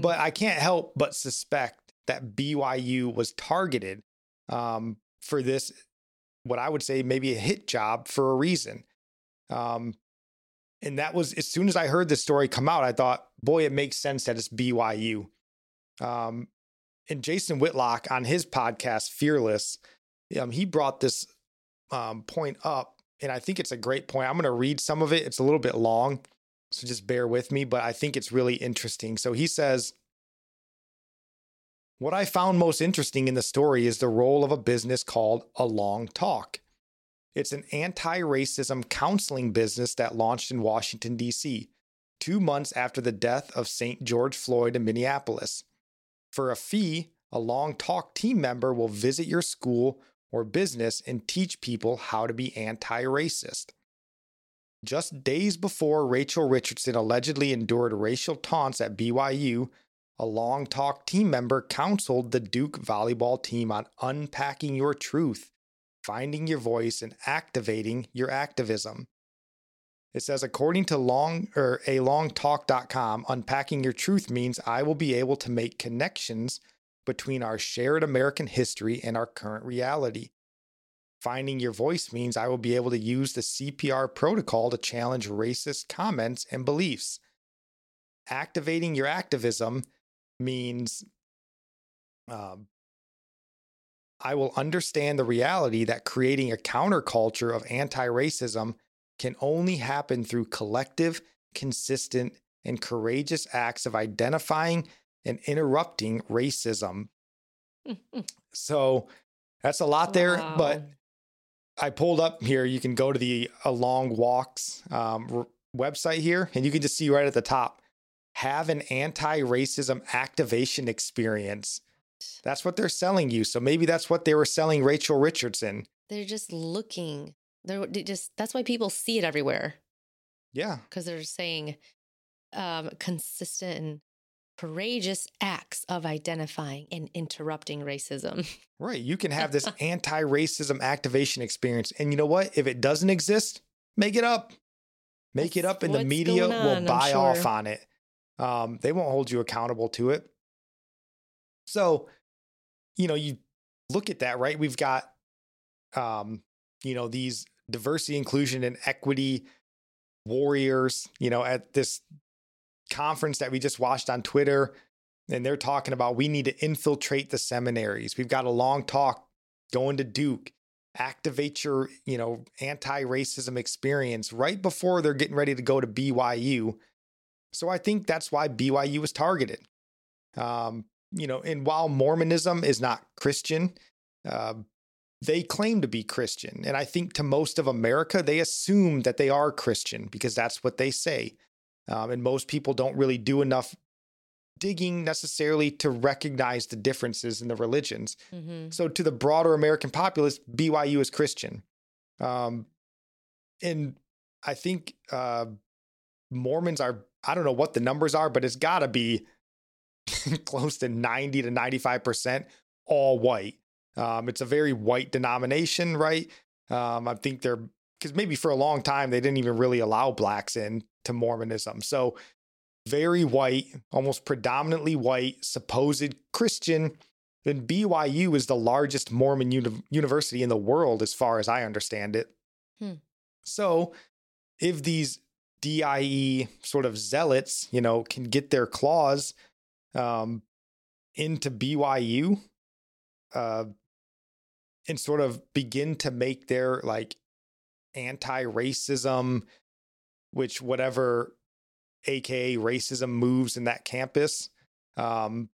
but I can't help but suspect that BYU was targeted um, for this, what I would say maybe a hit job for a reason. Um, and that was as soon as I heard this story come out, I thought, boy, it makes sense that it's BYU. Um, and Jason Whitlock on his podcast, Fearless, um, he brought this um, point up, and I think it's a great point. I'm going to read some of it. It's a little bit long, so just bear with me, but I think it's really interesting. So he says, What I found most interesting in the story is the role of a business called A Long Talk. It's an anti racism counseling business that launched in Washington, D.C. two months after the death of St. George Floyd in Minneapolis. For a fee, a Long Talk team member will visit your school or business and teach people how to be anti racist. Just days before Rachel Richardson allegedly endured racial taunts at BYU, a Long Talk team member counseled the Duke volleyball team on unpacking your truth, finding your voice, and activating your activism. It says, according to long or a longtalk.com, unpacking your truth means I will be able to make connections between our shared American history and our current reality. Finding your voice means I will be able to use the CPR protocol to challenge racist comments and beliefs. Activating your activism means um, I will understand the reality that creating a counterculture of anti racism can only happen through collective, consistent, and courageous acts of identifying and interrupting racism. so that's a lot there, wow. but I pulled up here. You can go to the Along Walks um, r- website here, and you can just see right at the top have an anti racism activation experience. That's what they're selling you. So maybe that's what they were selling Rachel Richardson. They're just looking. They're just that's why people see it everywhere. Yeah. Because they're saying um, consistent and courageous acts of identifying and interrupting racism. Right. You can have this anti racism activation experience. And you know what? If it doesn't exist, make it up. Make it up, and the media on, will buy sure. off on it. Um, they won't hold you accountable to it. So, you know, you look at that, right? We've got, um, you know, these diversity, inclusion, and equity warriors, you know, at this conference that we just watched on Twitter. And they're talking about we need to infiltrate the seminaries. We've got a long talk going to Duke, activate your, you know, anti-racism experience right before they're getting ready to go to BYU. So I think that's why BYU was targeted. Um, you know, and while Mormonism is not Christian, uh, they claim to be Christian. And I think to most of America, they assume that they are Christian because that's what they say. Um, and most people don't really do enough digging necessarily to recognize the differences in the religions. Mm-hmm. So, to the broader American populace, BYU is Christian. Um, and I think uh, Mormons are, I don't know what the numbers are, but it's got to be close to 90 to 95% all white. Um, it's a very white denomination, right? Um, I think they're because maybe for a long time they didn't even really allow blacks in to Mormonism. So very white, almost predominantly white, supposed Christian. Then BYU is the largest Mormon uni- university in the world, as far as I understand it. Hmm. So if these DIE sort of zealots, you know, can get their claws um, into BYU, uh, and sort of begin to make their like anti-racism which whatever aka racism moves in that campus um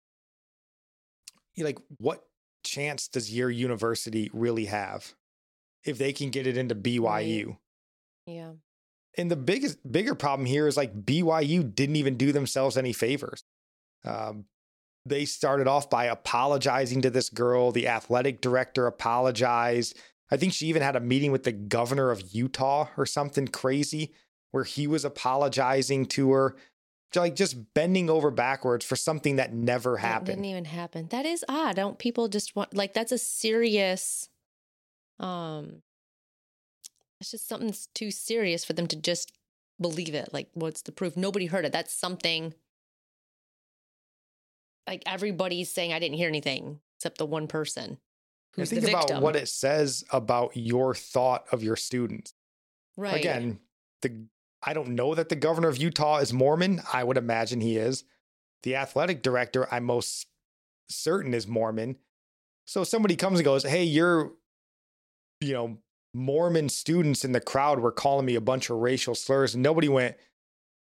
like what chance does your university really have if they can get it into BYU yeah. And the biggest bigger problem here is like BYU didn't even do themselves any favors. Um they started off by apologizing to this girl. The athletic director apologized. I think she even had a meeting with the governor of Utah or something crazy where he was apologizing to her, like just bending over backwards for something that never happened. That didn't even happen. That is odd. Don't people just want like that's a serious um it's just something too serious for them to just believe it. Like what's the proof? Nobody heard it. That's something like everybody's saying I didn't hear anything except the one person. Who's think about what it says about your thought of your students. Right. Again, the I don't know that the governor of Utah is Mormon. I would imagine he is. The athletic director, I'm most certain is Mormon. So somebody comes and goes, "Hey, you're you know, Mormon students in the crowd were calling me a bunch of racial slurs." And nobody went,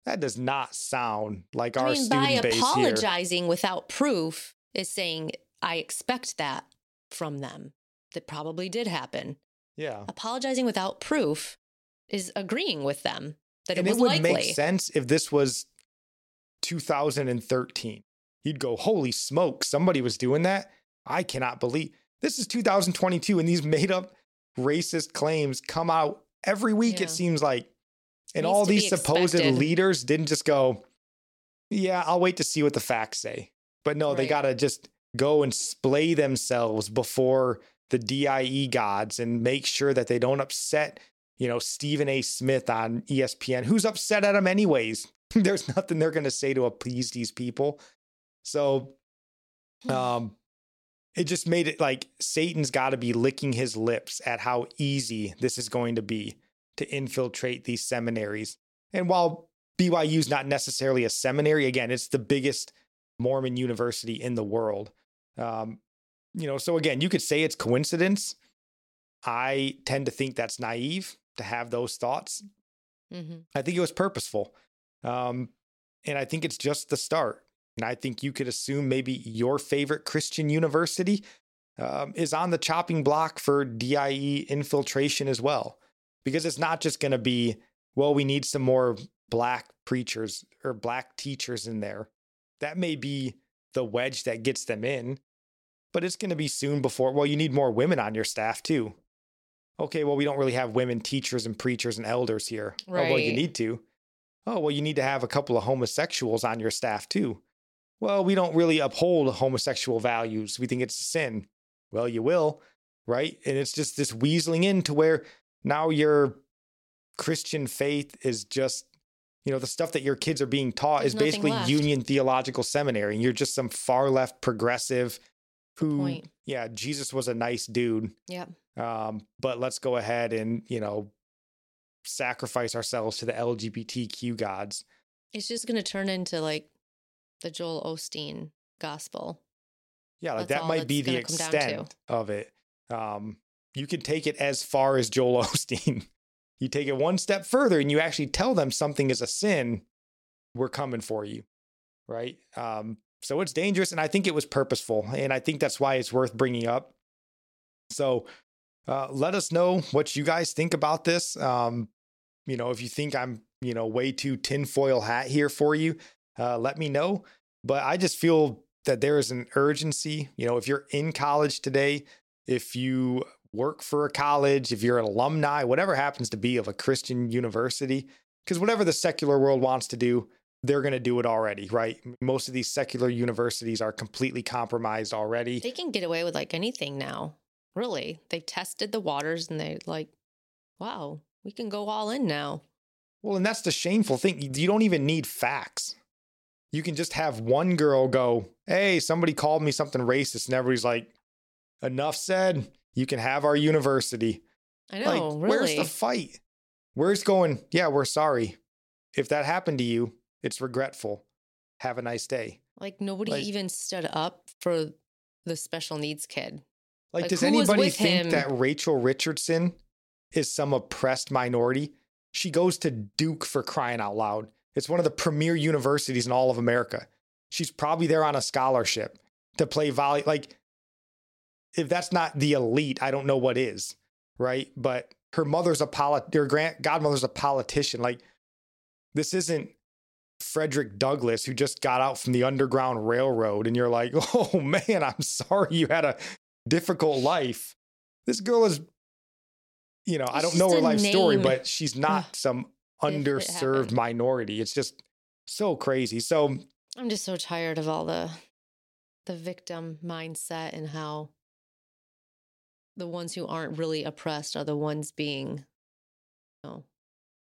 that does not sound like I our mean, student by apologizing without proof is saying I expect that from them. That probably did happen. Yeah. Apologizing without proof is agreeing with them that and it was it would likely. make sense if this was 2013. You'd go, holy smoke, somebody was doing that. I cannot believe this is 2022 and these made up racist claims come out every week, Yeah. it seems like. And all these supposed expected. leaders didn't just go, yeah, I'll wait to see what the facts say. But no, they got to just go and splay themselves before the DIE gods and make sure that they don't upset, you know, Stephen A. Smith on ESPN, who's upset at him anyways. There's nothing they're going to say to appease these people. So, um, it just made it like Satan's got to be licking his lips at how easy this is going to be to infiltrate these seminaries. And while BYU's not necessarily a seminary, again, it's the biggest Mormon university in the world. Um, you know, so again, you could say it's coincidence. I tend to think that's naive to have those thoughts. hmm I think it was purposeful. Um, and I think it's just the start. And I think you could assume maybe your favorite Christian university um, is on the chopping block for DIE infiltration as well. Because it's not just going to be, well, we need some more black preachers or black teachers in there. That may be the wedge that gets them in, but it's going to be soon before, well, you need more women on your staff too. Okay, well, we don't really have women teachers and preachers and elders here. Oh, well, you need to. Oh, well, you need to have a couple of homosexuals on your staff too. Well, we don't really uphold homosexual values. We think it's a sin. Well, you will, right? And it's just this weaseling in to where now your Christian faith is just, you know, the stuff that your kids are being taught There's is basically left. Union Theological Seminary. And you're just some far left progressive who, point. Yeah, Jesus was a nice dude. Yep. Um, but let's go ahead and, you know, sacrifice ourselves to the LGBTQ gods. It's just going to turn into like the Joel Osteen gospel. Yeah, like That's that might be the gonna come down to. extent of it. Um, you can take it as far as Joel Osteen. you take it one step further and you actually tell them something is a sin, we're coming for you. Right. Um, so it's dangerous. And I think it was purposeful. And I think that's why it's worth bringing up. So uh, let us know what you guys think about this. Um, you know, if you think I'm, you know, way too tinfoil hat here for you, uh, let me know. But I just feel that there is an urgency. You know, if you're in college today, if you work for a college, if you're an alumni, whatever happens to be of a Christian university, because whatever the secular world wants to do, they're going to do it already, right? Most of these secular universities are completely compromised already. They can get away with like anything now. Really. They've tested the waters and they like, wow, we can go all in now. Well, and that's the shameful thing. You don't even need facts. You can just have one girl go, Hey, somebody called me something racist. And everybody's like, Enough said. You can have our university. I know, like, really. where's the fight? Where's going, Yeah, we're sorry. If that happened to you, it's regretful. Have a nice day. like nobody like- even stood up for the special needs kid. Like, Like, does anybody think him? that Rachel Richardson is some oppressed minority? She goes to Duke for crying out loud. It's one of the premier universities in all of America. She's probably there on a scholarship to play volley. Like, if that's not the elite, I don't know what is, right? But her mother's a polit, her grand godmother's a politician. Like, this isn't Frederick Douglass who just got out from the Underground Railroad, and you're like, oh man, I'm sorry you had a difficult life. This girl is, you know, I don't know her life story, but she's not some underserved happened. minority. It's just so crazy. So, I'm just so tired of all the the victim mindset and how the ones who aren't really oppressed are the ones being oh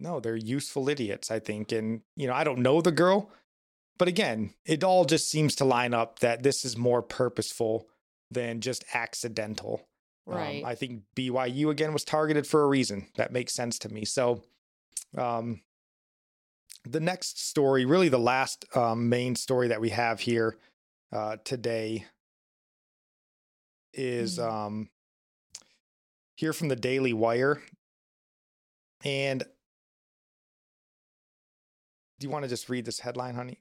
no, they're useful idiots, I think. And, you know, I don't know the girl, but again, it all just seems to line up that this is more purposeful than just accidental. Um, right. I think BYU again was targeted for a reason. That makes sense to me. So, um, the next story, really the last um, main story that we have here uh, today, is Mhm. um, here from the Daily Wire. And do you want to just read this headline, honey?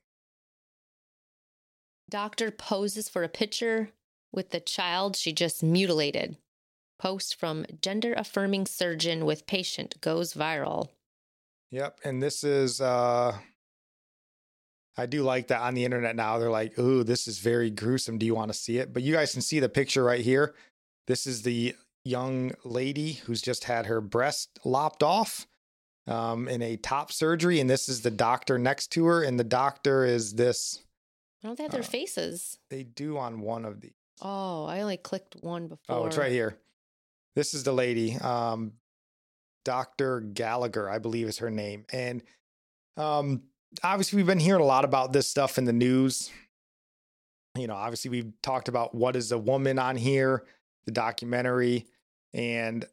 Doctor poses for a picture with the child she just mutilated. Post from gender affirming surgeon with patient goes viral. Yep. And this is, uh, I do like that on the internet now. They're like, "Ooh, this is very gruesome. Do you want to see it?" But you guys can see the picture right here. This is the young lady who's just had her breast lopped off um, in a top surgery, and this is the doctor next to her, and the doctor is this. I don't they have their Uh, faces? They do on one of the. Oh, I only clicked one before. Oh, it's right here. This is the lady, um, Dr. Gallagher, I believe is her name. And um, obviously, we've been hearing a lot about this stuff in the news. You know, obviously, we've talked about what is a woman on here, the documentary. And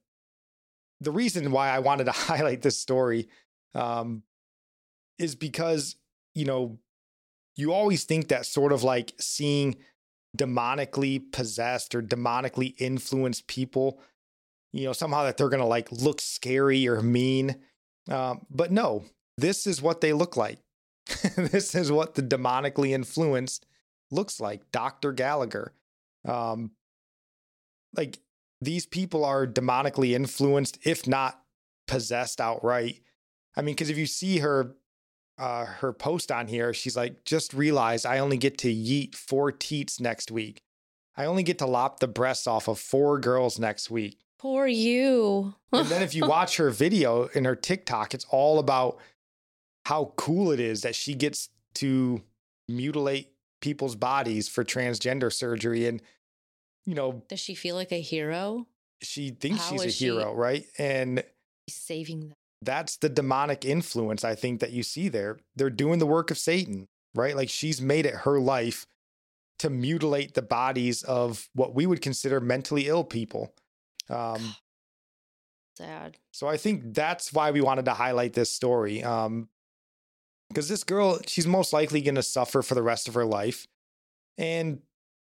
the reason why I wanted to highlight this story um, is because, you know, you always think that sort of like seeing demonically possessed or demonically influenced people, you know, somehow that they're going to like look scary or mean. Um, but no, this is what they look like. this is what the demonically influenced looks like. Dr. Gallagher. Um, like these people are demonically influenced, if not possessed outright. I mean, because if you see her uh, her post on here, she's like, just realized I only get to yeet four teats next week. I only get to lop the breasts off of four girls next week. Poor you. And then if you watch her video in her TikTok, it's all about how cool it is that she gets to mutilate people's bodies for transgender surgery. And, you know, Does she feel like a hero? she thinks How she's a hero, right? And Saving them. that's the demonic influence I think that you see there. They're doing the work of Satan, right? Like she's made it her life to mutilate the bodies of what we would consider mentally ill people. Um, Sad. so I think that's why we wanted to highlight this story. Um, because this girl, she's most likely going to suffer for the rest of her life. And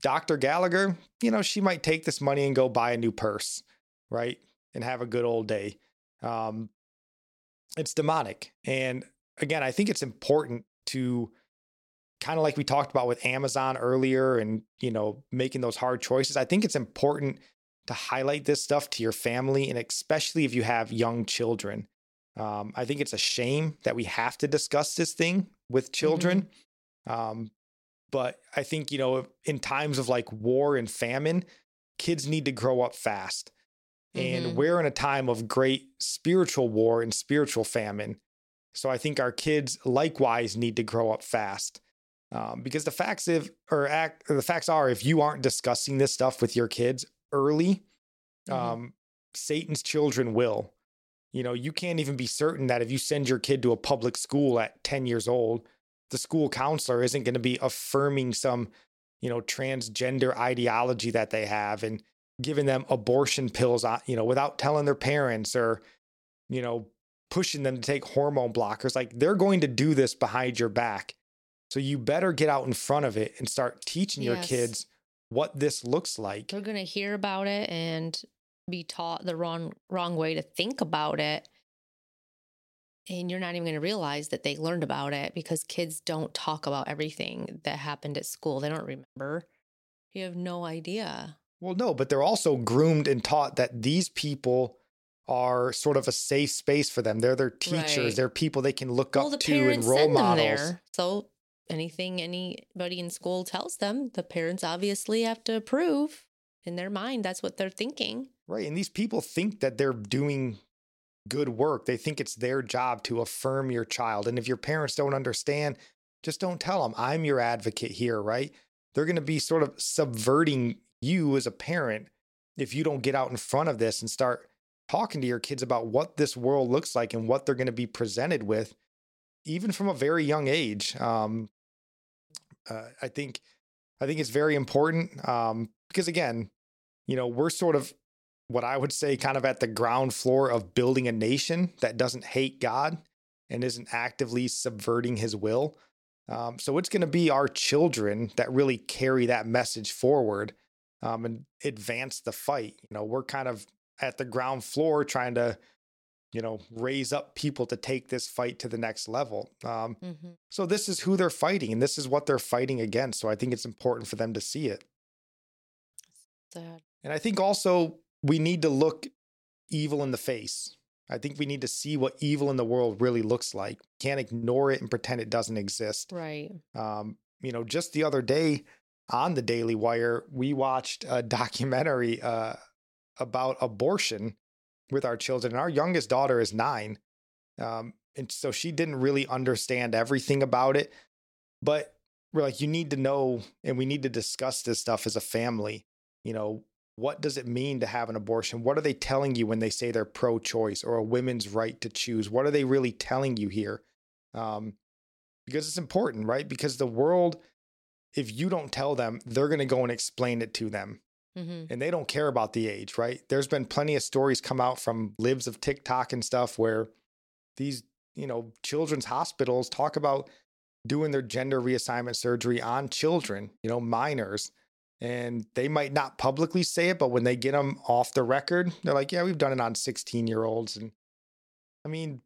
Dr. Gallagher, you know, she might take this money and go buy a new purse, right? And have a good old day. Um, it's demonic. And again, I think it's important to kind of like we talked about with Amazon earlier and, you know, making those hard choices. I think it's important to highlight this stuff to your family and especially if you have young children. Um, I think it's a shame that we have to discuss this thing with children. Um, but I think, you know, in times of like war and famine, kids need to grow up fast. And Mhm. we're in a time of great spiritual war and spiritual famine. So I think our kids likewise need to grow up fast. Um, because the facts if or act or the facts are if you aren't discussing this stuff with your kids early, Mhm. um, Satan's children will. You know, you can't even be certain that if you send your kid to a public school at 10 years old, the school counselor isn't going to be affirming some, you know, transgender ideology that they have and giving them abortion pills, uh, you know, without telling their parents or, you know, pushing them to take hormone blockers. Like they're going to do this behind your back. So you better get out in front of it and start teaching your kids what this looks like. They're gonna hear about it and be taught the wrong wrong way to think about it. And you're not even gonna realize that they learned about it because kids don't talk about everything that happened at school. They don't remember. You have no idea. Well, no, but they're also groomed and taught that these people are sort of a safe space for them. They're their teachers. Right. They're people they can look well, up to and role models. there. So anything anybody in school tells them, the parents obviously have to approve. In their mind, that's what they're thinking. Right. And these people think that they're doing good work. They think it's their job to affirm your child. And if your parents don't understand, just don't tell them, I'm your advocate here, right? They're going to be sort of subverting you as a parent if you don't get out in front of this and start talking to your kids about what this world looks like and what they're going to be presented with, even from a very young age. Um, uh, I think, I think it's very important um, because again, you know, we're sort of what I would say kind of at the ground floor of building a nation that doesn't hate God and isn't actively subverting his will. Um, so it's going to be our children that really carry that message forward um, and advance the fight. You know, we're kind of at the ground floor trying to, you know, raise up people to take this fight to the next level. Um, Mm-hmm. so this is who they're fighting and this is what they're fighting against. So I think it's important for them to see it. Sad. And I think also we need to look evil in the face. I think we need to see what evil in the world really looks like. Can't ignore it and pretend it doesn't exist. Right. Um, you know, just the other day on the Daily Wire, we watched a documentary uh, about abortion with our children. And our youngest daughter is nine. Um, and so she didn't really understand everything about it. But we're like, you need to know, and we need to discuss this stuff as a family. You know, what does it mean to have an abortion? What are they telling you when they say they're pro choice or a women's right to choose? What are they really telling you here? Um, because it's important, right? Because the world, if you don't tell them, they're going to go and explain it to them. Mm-hmm. And they don't care about the age, right? There's been plenty of stories come out from libs of TikTok and stuff where these, you know, children's hospitals talk about doing their gender reassignment surgery on children, you know, minors. And they might not publicly say it, but when they get them off the record, they're like, yeah, we've done it on 16 year olds. And I mean,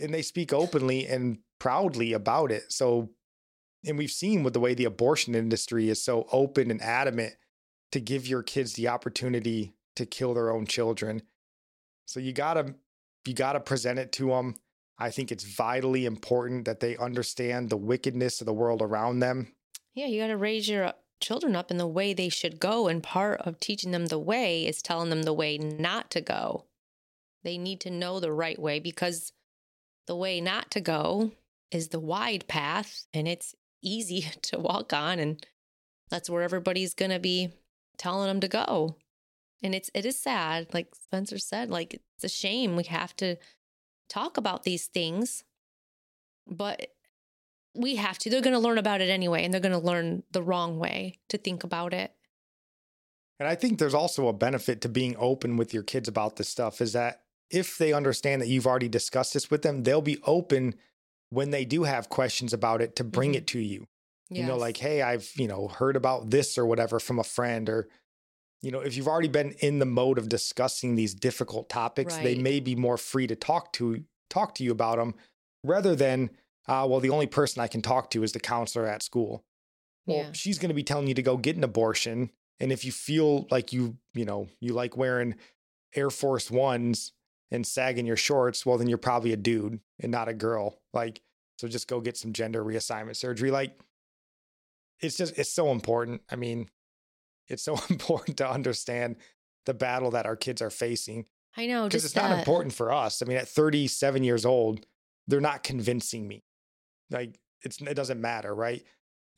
and they speak openly and proudly about it. So, and we've seen with the way the abortion industry is so open and adamant to give your kids the opportunity to kill their own children. So you gotta you gotta present it to them. I think it's vitally important that they understand the wickedness of the world around them. Yeah, you got to raise your children up in the way they should go. And part of teaching them the way is telling them the way not to go. They need to know the right way because the way not to go is the wide path and it's easy to walk on. And that's where everybody's going to be telling them to go. And it's, it is sad. Like Spencer said, like it's a shame we have to talk about these things, but we have to. They're going to learn about it anyway, and they're going to learn the wrong way to think about it. And I think there's also a benefit to being open with your kids about this stuff is that if they understand that you've already discussed this with them, they'll be open when they do have questions about it to bring mm-hmm. it to you. Yes. You know, like, hey, I've, you know, heard about this or whatever from a friend or you know, if you've already been in the mode of discussing these difficult topics, right. they may be more free to talk to talk to you about them rather than uh, well, the only person I can talk to is the counselor at school. Well, yeah. she's going to be telling you to go get an abortion, and if you feel like you, you know, you like wearing Air Force Ones and sagging your shorts, well, then you're probably a dude and not a girl. Like, so just go get some gender reassignment surgery. Like, it's just it's so important. I mean, it's so important to understand the battle that our kids are facing. I know, because it's not important for us. I mean, at 37 years old, they're not convincing me. Like it's it doesn't matter, right?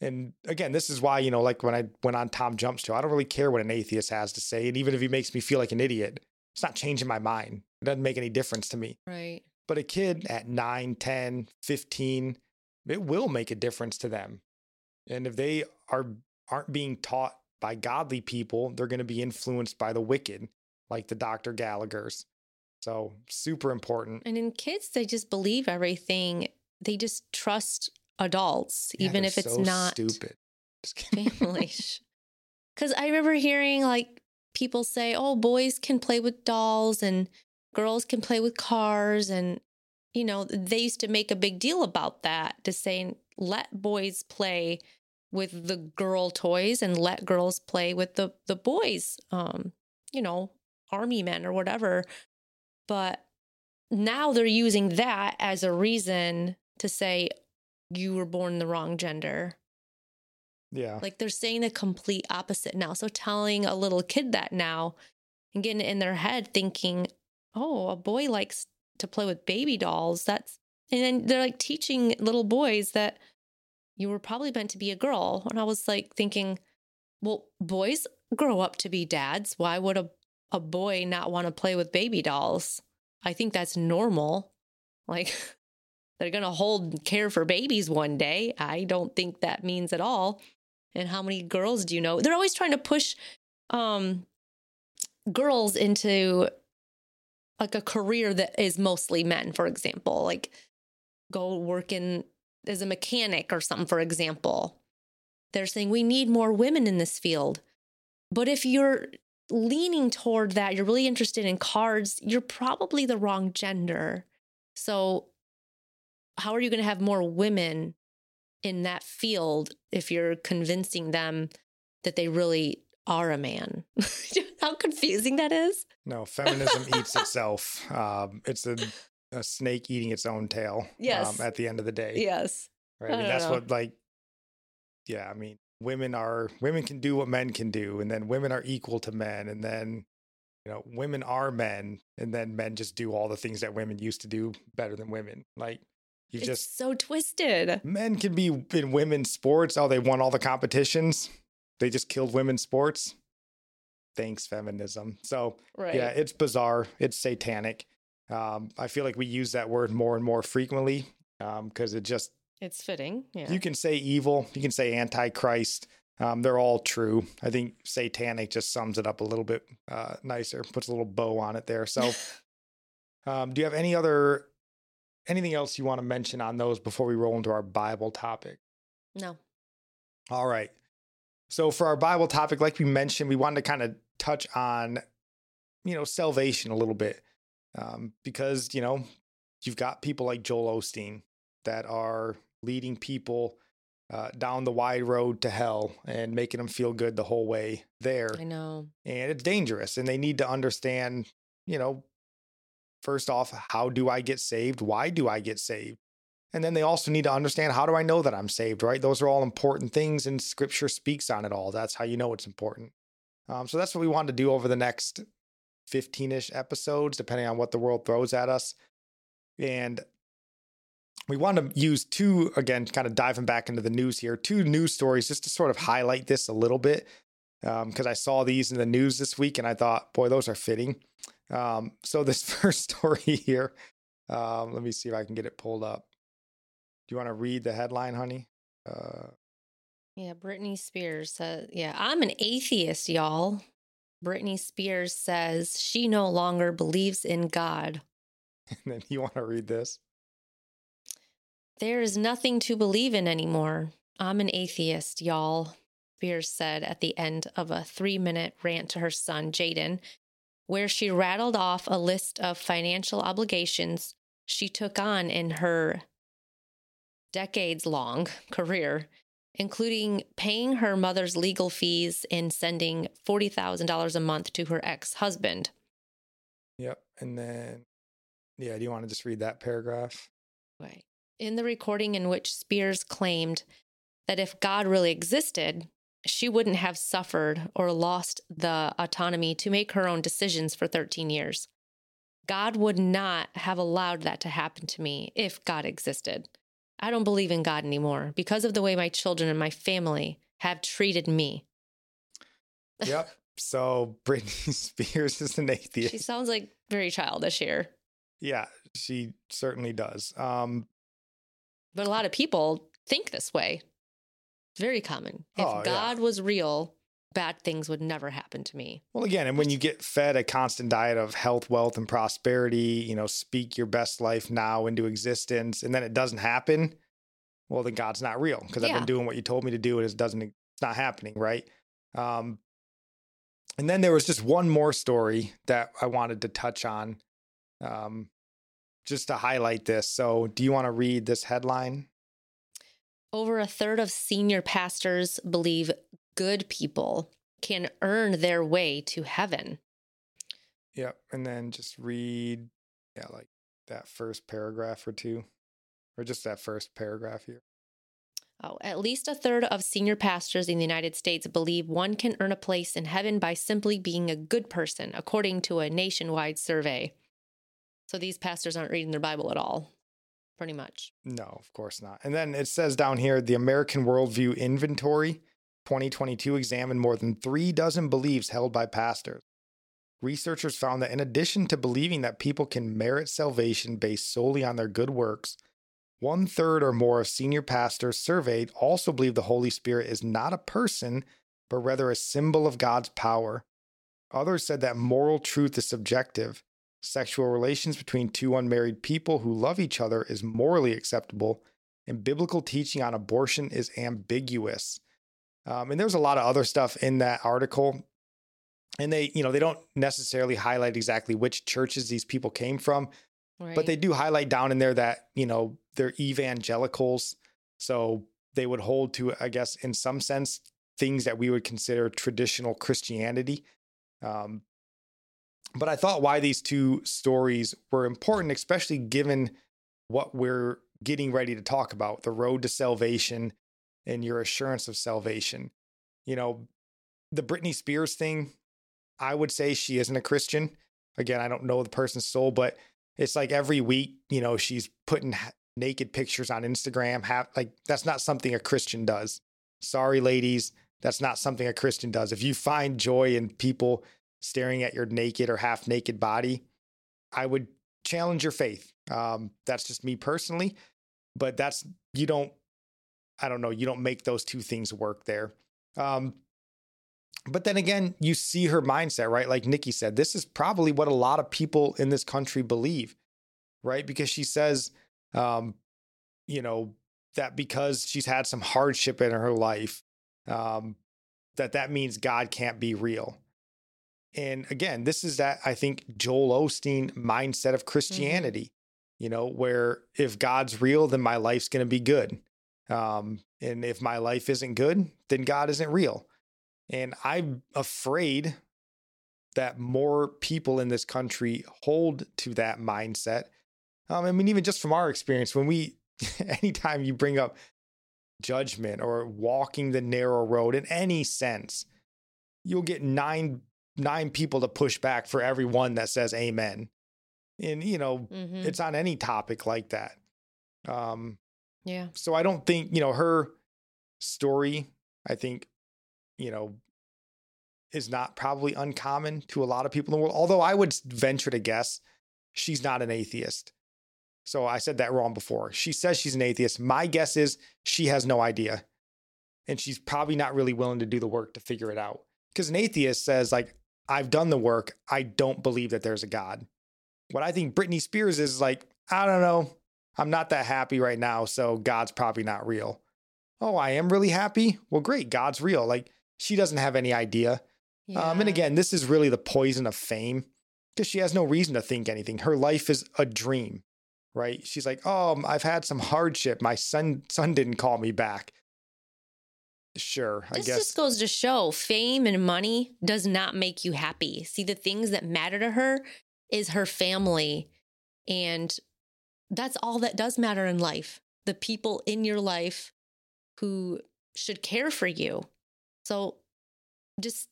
And again, this is why you know, like when I went on Tom Jump's show, I don't really care what an atheist has to say, and even if he makes me feel like an idiot, it's not changing my mind. It doesn't make any difference to me. Right. But a kid at 9, 10, 15, it will make a difference to them. And if they are aren't being taught by godly people, they're going to be influenced by the wicked, like the Dr. Gallagher's. So, super important. And in kids, they just believe everything. They just trust adults, yeah, even if it's so not stupid. family. Because I remember hearing like people say, oh, boys can play with dolls and girls can play with cars. And, you know, they used to make a big deal about that to say, let boys play with the girl toys and let girls play with the the boys um you know army men or whatever but now they're using that as a reason to say you were born the wrong gender yeah like they're saying the complete opposite now so telling a little kid that now and getting it in their head thinking oh a boy likes to play with baby dolls that's and then they're like teaching little boys that you were probably meant to be a girl. And I was like thinking, well, boys grow up to be dads. Why would a, a boy not want to play with baby dolls? I think that's normal. Like, they're going to hold care for babies one day. I don't think that means at all. And how many girls do you know? They're always trying to push um, girls into like a career that is mostly men, for example, like go work in as a mechanic or something, for example. They're saying we need more women in this field. But if you're leaning toward that, you're really interested in cards, you're probably the wrong gender. So, how are you going to have more women in that field if you're convincing them that they really are a man? how confusing that is? No, feminism eats itself. Um, it's a, a snake eating its own tail. Yes. Um, at the end of the day. Yes. Right. I don't that's know. what like. Yeah, I mean, women are women can do what men can do, and then women are equal to men, and then you know, women are men, and then men just do all the things that women used to do better than women. Like you It's just so twisted. men can be in women's sports. Oh, they won all the competitions. They just killed women's sports. Thanks, feminism. So Right. yeah, it's bizarre. It's satanic. Um, I feel like we use that word more and more frequently because it just It's fitting. Yeah. you can say evil, you can say antichrist. Um, they're all true. I think satanic just sums it up a little bit uh, nicer, puts a little bow on it there. So, um, do you have any other anything else you want to mention on those before we roll into our Bible topic? no. All right. So for our Bible topic, like we mentioned, we wanted to kind of touch on, you know, salvation a little bit, um, because you know you've got people like Joel Osteen that are leading people uh, down the wide road to hell and making them feel good the whole way there, I know. and it's dangerous, and they need to understand, you know, first off, how do I get saved? Why do I get saved? And then they also need to understand how do I know that I'm saved, right? Those are all important things, and scripture speaks on it all. That's how you know it's important. Um, so that's what we want to do over the next 15 ish episodes, depending on what the world throws at us. And we want to use two, again, kind of diving back into the news here, two news stories just to sort of highlight this a little bit. Because I saw these in the news this week and I thought, boy, those are fitting. Um, so, this first story here, um, let me see if I can get it pulled up. Do you want to read the headline, honey? Uh, Yeah, Britney Spears says, yeah, I'm an atheist, y'all. Britney Spears says she no longer believes in God. and then you want to read this? There is nothing to believe in anymore. I'm an atheist, y'all, Spears said at the end of a three minute rant to her son, Jaden, where she rattled off a list of financial obligations she took on in her decades long career, including paying her mother's legal fees and sending $40,000 a month to her ex husband. Yep. And then, yeah, do you want to just read that paragraph? Right. In the recording in which Spears claimed that if God really existed, she wouldn't have suffered or lost the autonomy to make her own decisions for 13 years. God would not have allowed that to happen to me if God existed. I don't believe in God anymore because of the way my children and my family have treated me. Yep. so Britney Spears is an atheist. She sounds like very childish here, yeah, she certainly does. Um, but a lot of people think this way. Very common. If Oh, yeah. God was real, bad things would never happen to me. Well, again, and when you get fed a constant diet of health, wealth, and prosperity, you know, speak your best life now into existence, and then it doesn't happen, well, then God's not real because I've been doing what you told me to do, and it doesn't, it's not happening, right? Um, and then there was just one more story that I wanted to touch on, um, just to highlight this. So, do you want to read this headline? Over a third of senior pastors believe good people can earn their way to heaven. Yep, and then just read, yeah, like that first paragraph or two, or just that first paragraph here. Oh, at least a third of senior pastors in the United States believe one can earn a place in heaven by simply being a good person, according to a nationwide survey. So these pastors aren't reading their Bible at all, pretty much. No, of course not. And then it says down here the American Worldview Inventory 2022 examined more than three dozen beliefs held by pastors. Researchers found that in addition to believing that people can merit salvation based solely on their good works, one third or more of senior pastors surveyed also believe the Holy Spirit is not a person, but rather a symbol of God's power. Others said that moral truth is subjective. Sexual relations between two unmarried people who love each other is morally acceptable, and biblical teaching on abortion is ambiguous. Um, and there's a lot of other stuff in that article. And they, you know, they don't necessarily highlight exactly which churches these people came from, Right. but they do highlight down in there that, you know, they're evangelicals. So they would hold to, I guess, in some sense, things that we would consider traditional Christianity. Um, but I thought why these two stories were important, especially given what we're getting ready to talk about the road to salvation and your assurance of salvation. You know, the Britney Spears thing, I would say she isn't a Christian. Again, I don't know the person's soul, but it's like every week, you know, she's putting naked pictures on Instagram. Have like that's not something a Christian does. Sorry, ladies, that's not something a Christian does. If you find joy in people staring at your naked or half naked body, I would challenge your faith. Um, that's just me personally, but that's you don't. I don't know. You don't make those two things work there. Um, but then again, you see her mindset, right? Like Nickie said, this is probably what a lot of people in this country believe, right? Because she says, um, you know, that because she's had some hardship in her life, um, that that means God can't be real. And again, this is that I think Joel Osteen mindset of mm-hmm. Christianity, mm-hmm. you know, where if God's real, then my life's going to be good. Um, and if my life isn't good, then God isn't real. And I'm afraid that more people in this country hold to that mindset. Um, I mean, even just from our experience, when we, anytime you bring up judgment or walking the narrow road in any sense, you'll get nine nine people to push back for every one that says amen. And you know, mm-hmm. it's on any topic like that. Um yeah. So I don't think, you know, her story, I think, you know, is not probably uncommon to a lot of people in the world. Although I would venture to guess she's not an atheist. So I said that wrong before. She says she's an atheist. My guess is she has no idea. And she's probably not really willing to do the work to figure it out. Because an atheist says, like, I've done the work. I don't believe that there's a God. What I think Britney Spears is like, I don't know. I'm not that happy right now. So God's probably not real. Oh, I am really happy. Well, great. God's real. Like, she doesn't have any idea. Yeah. Um, and again, this is really the poison of fame because she has no reason to think anything. Her life is a dream right? She's like, "Oh, I've had some hardship. My son son didn't call me back." Sure, I this guess. This just goes to show fame and money does not make you happy. See, the things that matter to her is her family, and that's all that does matter in life. The people in your life who should care for you. So, just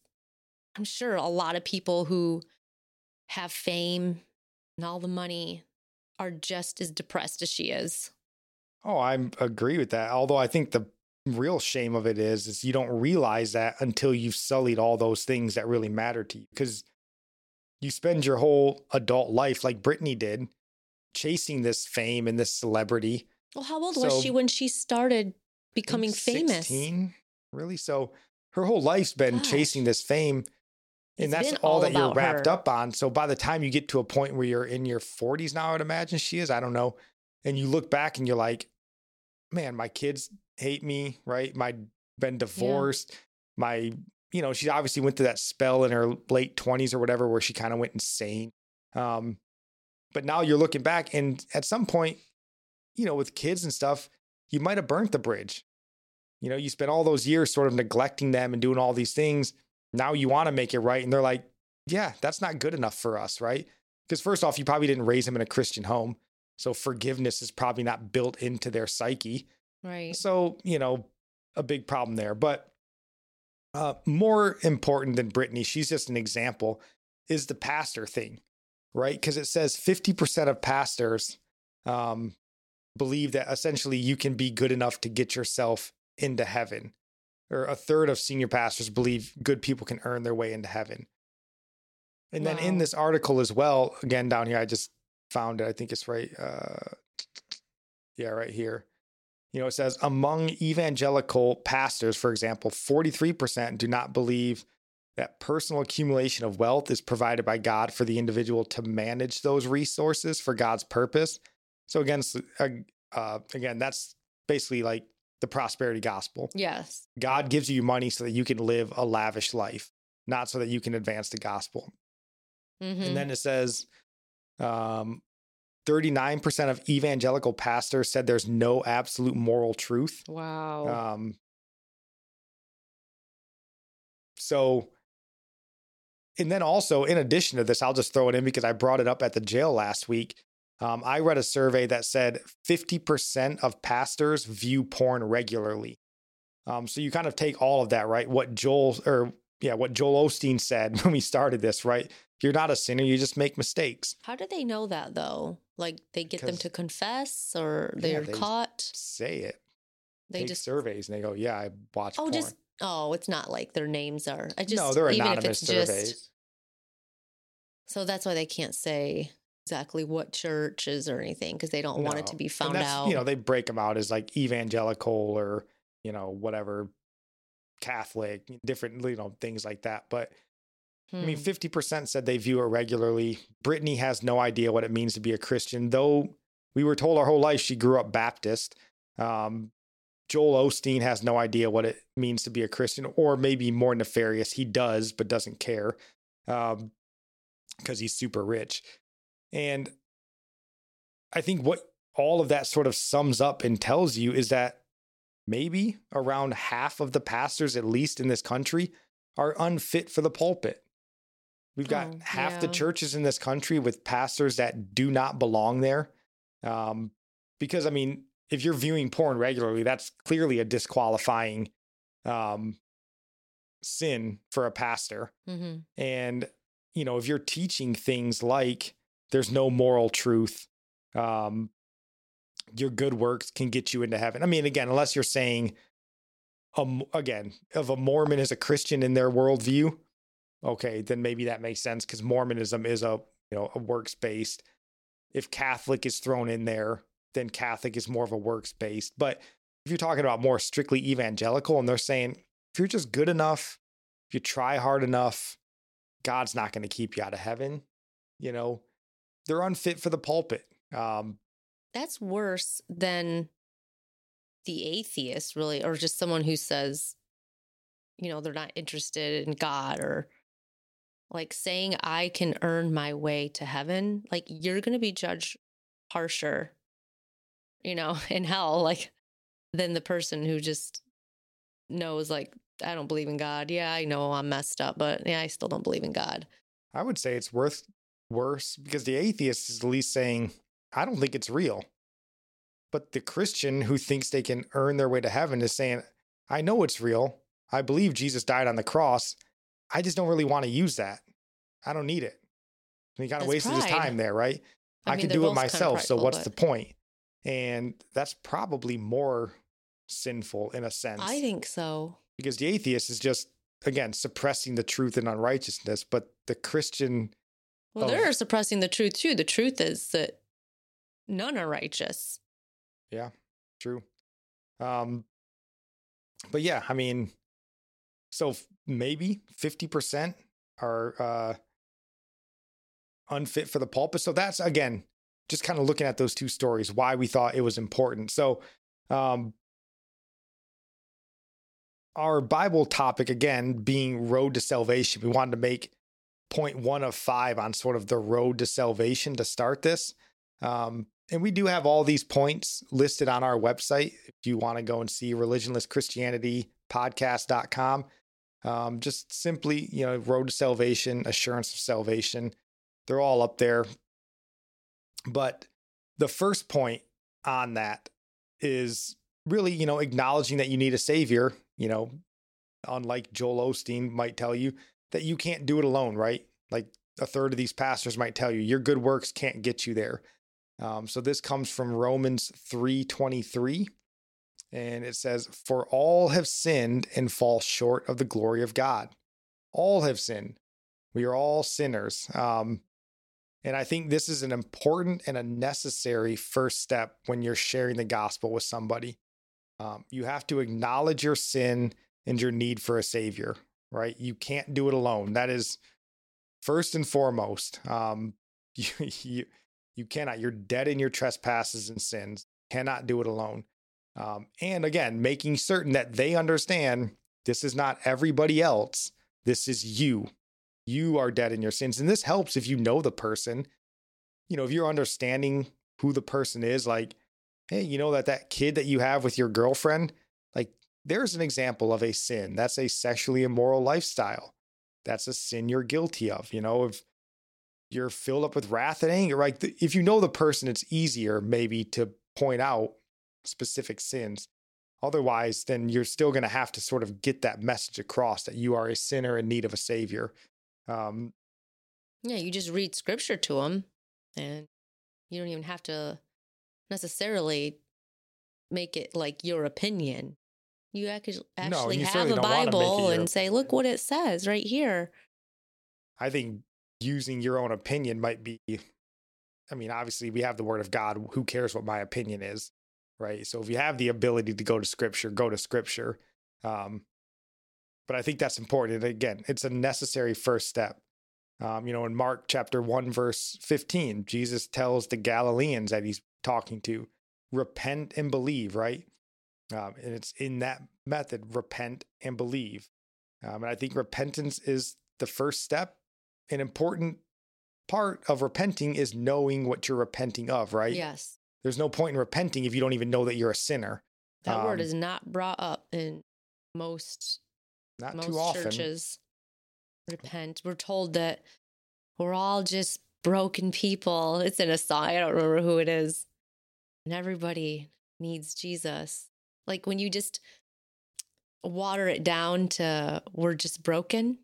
I'm sure a lot of people who have fame and all the money are just as depressed as she is. Oh, I agree with that. Although I think the real shame of it is is you don't realize that until you've sullied all those things that really matter to you because you spend your whole adult life like Britney did chasing this fame and this celebrity. Well, how old so, was she when she started becoming famous? 16, really? So her whole life's been Gosh. chasing this fame and that's all, all that you're wrapped her. up on. So by the time you get to a point where you're in your 40s now, I would imagine she is. I don't know. And you look back and you're like, man, my kids hate me, right? My been divorced. Yeah. My, you know, she obviously went through that spell in her late 20s or whatever where she kind of went insane. Um, but now you're looking back, and at some point, you know, with kids and stuff, you might have burnt the bridge. You know, you spent all those years sort of neglecting them and doing all these things now you want to make it right. And they're like, yeah, that's not good enough for us, right? Because first off, you probably didn't raise them in a Christian home. So forgiveness is probably not built into their psyche. Right. So, you know, a big problem there. But uh, more important than Britney, she's just an example, is the pastor thing, right? Because it says 50% of pastors um, believe that essentially you can be good enough to get yourself into heaven or a third of senior pastors believe good people can earn their way into heaven. And wow. then in this article as well, again down here, I just found it. I think it's right. Uh, yeah, right here. You know, it says among evangelical pastors, for example, 43% do not believe that personal accumulation of wealth is provided by God for the individual to manage those resources for God's purpose. So again, uh, again, that's basically like the prosperity gospel. Yes. God gives you money so that you can live a lavish life, not so that you can advance the gospel. Mm-hmm. And then it says um, 39% of evangelical pastors said there's no absolute moral truth. Wow. Um, so and then also, in addition to this, I'll just throw it in because I brought it up at the jail last week. Um, I read a survey that said 50% of pastors view porn regularly. Um, so you kind of take all of that, right? What Joel or yeah, what Joel Osteen said when we started this, right? You're not a sinner, you just make mistakes. How do they know that though? Like they get them to confess or they're yeah, they caught? Say it. They Take just surveys and they go, Yeah, I watch oh, porn. Just, oh, it's not like their names are. I just No, they're anonymous surveys. Just, so that's why they can't say exactly what churches or anything because they don't no. want it to be found out. You know, they break them out as like evangelical or, you know, whatever, Catholic, different, you know, things like that. But. I mean, 50% hmm. said they view it regularly. Britney has no idea what it means to be a Christian, though we were told our whole life she grew up Baptist. Um, Joel Osteen has no idea what it means to be a Christian, or maybe more nefarious, he does, but doesn't care. Um, because he's super rich. And I think what all of that sort of sums up and tells you is that maybe around half of the pastors, at least in this country, are unfit for the pulpit. We've got oh, half yeah. the churches in this country with pastors that do not belong there. Um, because, I mean, if you're viewing porn regularly, that's clearly a disqualifying um, sin for a pastor. Mm-hmm. And you know, if you're teaching things like there's no moral truth, um, your good works can get you into heaven. I mean, again, unless you're saying, um, again, of a Mormon as a Christian in their worldview, okay, then maybe that makes sense because Mormonism is a you know a works based. If Catholic is thrown in there, then Catholic is more of a works based. But if you're talking about more strictly evangelical, and they're saying if you're just good enough, if you try hard enough, God's not going to keep you out of heaven. You know, they're unfit for the pulpit. Um, That's worse than the atheist, really, or just someone who says, you know, they're not interested in God or like saying, I can earn my way to heaven. Like, you're going to be judged harsher, you know, in hell, like, than the person who just knows, like, I don't believe in God. Yeah, I know I'm messed up, but yeah, I still don't believe in God. I would say it's worth worse because the atheist is at least saying, I don't think it's real. But the Christian who thinks they can earn their way to heaven is saying, I know it's real. I believe Jesus died on the cross. I just don't really want to use that. I don't need it. And he kind of wasted pride. his time there, right? I, I mean, can do it myself. Prideful, so what's but... the point? And that's probably more sinful in a sense. I think so because the atheist is just again suppressing the truth and unrighteousness but the christian well of, they're suppressing the truth too the truth is that none are righteous yeah true um but yeah i mean so maybe 50% are uh unfit for the pulpit so that's again just kind of looking at those two stories why we thought it was important so um our Bible topic again being road to salvation. We wanted to make point one of five on sort of the road to salvation to start this. Um, and we do have all these points listed on our website if you want to go and see religionless podcast.com. Um, just simply, you know, road to salvation, assurance of salvation. They're all up there. But the first point on that is really, you know, acknowledging that you need a savior you know, unlike Joel Osteen might tell you that you can't do it alone, right? Like a third of these pastors might tell you your good works can't get you there. Um, so this comes from Romans 3:23 and it says for all have sinned and fall short of the glory of God. All have sinned. We are all sinners. Um, and I think this is an important and a necessary first step when you're sharing the gospel with somebody. Um, you have to acknowledge your sin and your need for a savior, right? You can't do it alone. That is first and foremost. Um, you, you, you cannot. You're dead in your trespasses and sins. Cannot do it alone. Um, and again, making certain that they understand this is not everybody else. This is you. You are dead in your sins. And this helps if you know the person. You know, if you're understanding who the person is, like hey, you know that that kid that you have with your girlfriend, like there's an example of a sin. That's a sexually immoral lifestyle. that's a sin you're guilty of. You know, if you're filled up with wrath and anger, right? If you know the person, it's easier maybe to point out specific sins. Otherwise, then you're still going to have to sort of get that message across that you are a sinner in need of a savior. Um, yeah, you just read scripture to them and you don't even have to necessarily make it like your opinion. You actually No, you have a don't wanna make it Bible and say, look what it says right here. I think using your own opinion might be, I mean, obviously we have the word of God. Who cares what my opinion is? Right. So if you have the ability to go to scripture, go to scripture. Um, but I think that's important. Again, it's a necessary first step. Um, you know, in Mark chapter 1, verse 15, Jesus tells the Galileans that he's talking to, repent and believe, right? Um, and it's in that method, repent and believe. Um, and I think repentance is the first step. An important part of repenting is knowing what you're repenting of, right? Yes. There's no point in repenting if you don't even know that you're a sinner. That word Um, is not brought up in most Not most too often. churches. Repent. We're told that we're all just broken people. It's in a song. I don't remember who it is. And everybody needs Jesus. Like when you just water it down to we're just broken.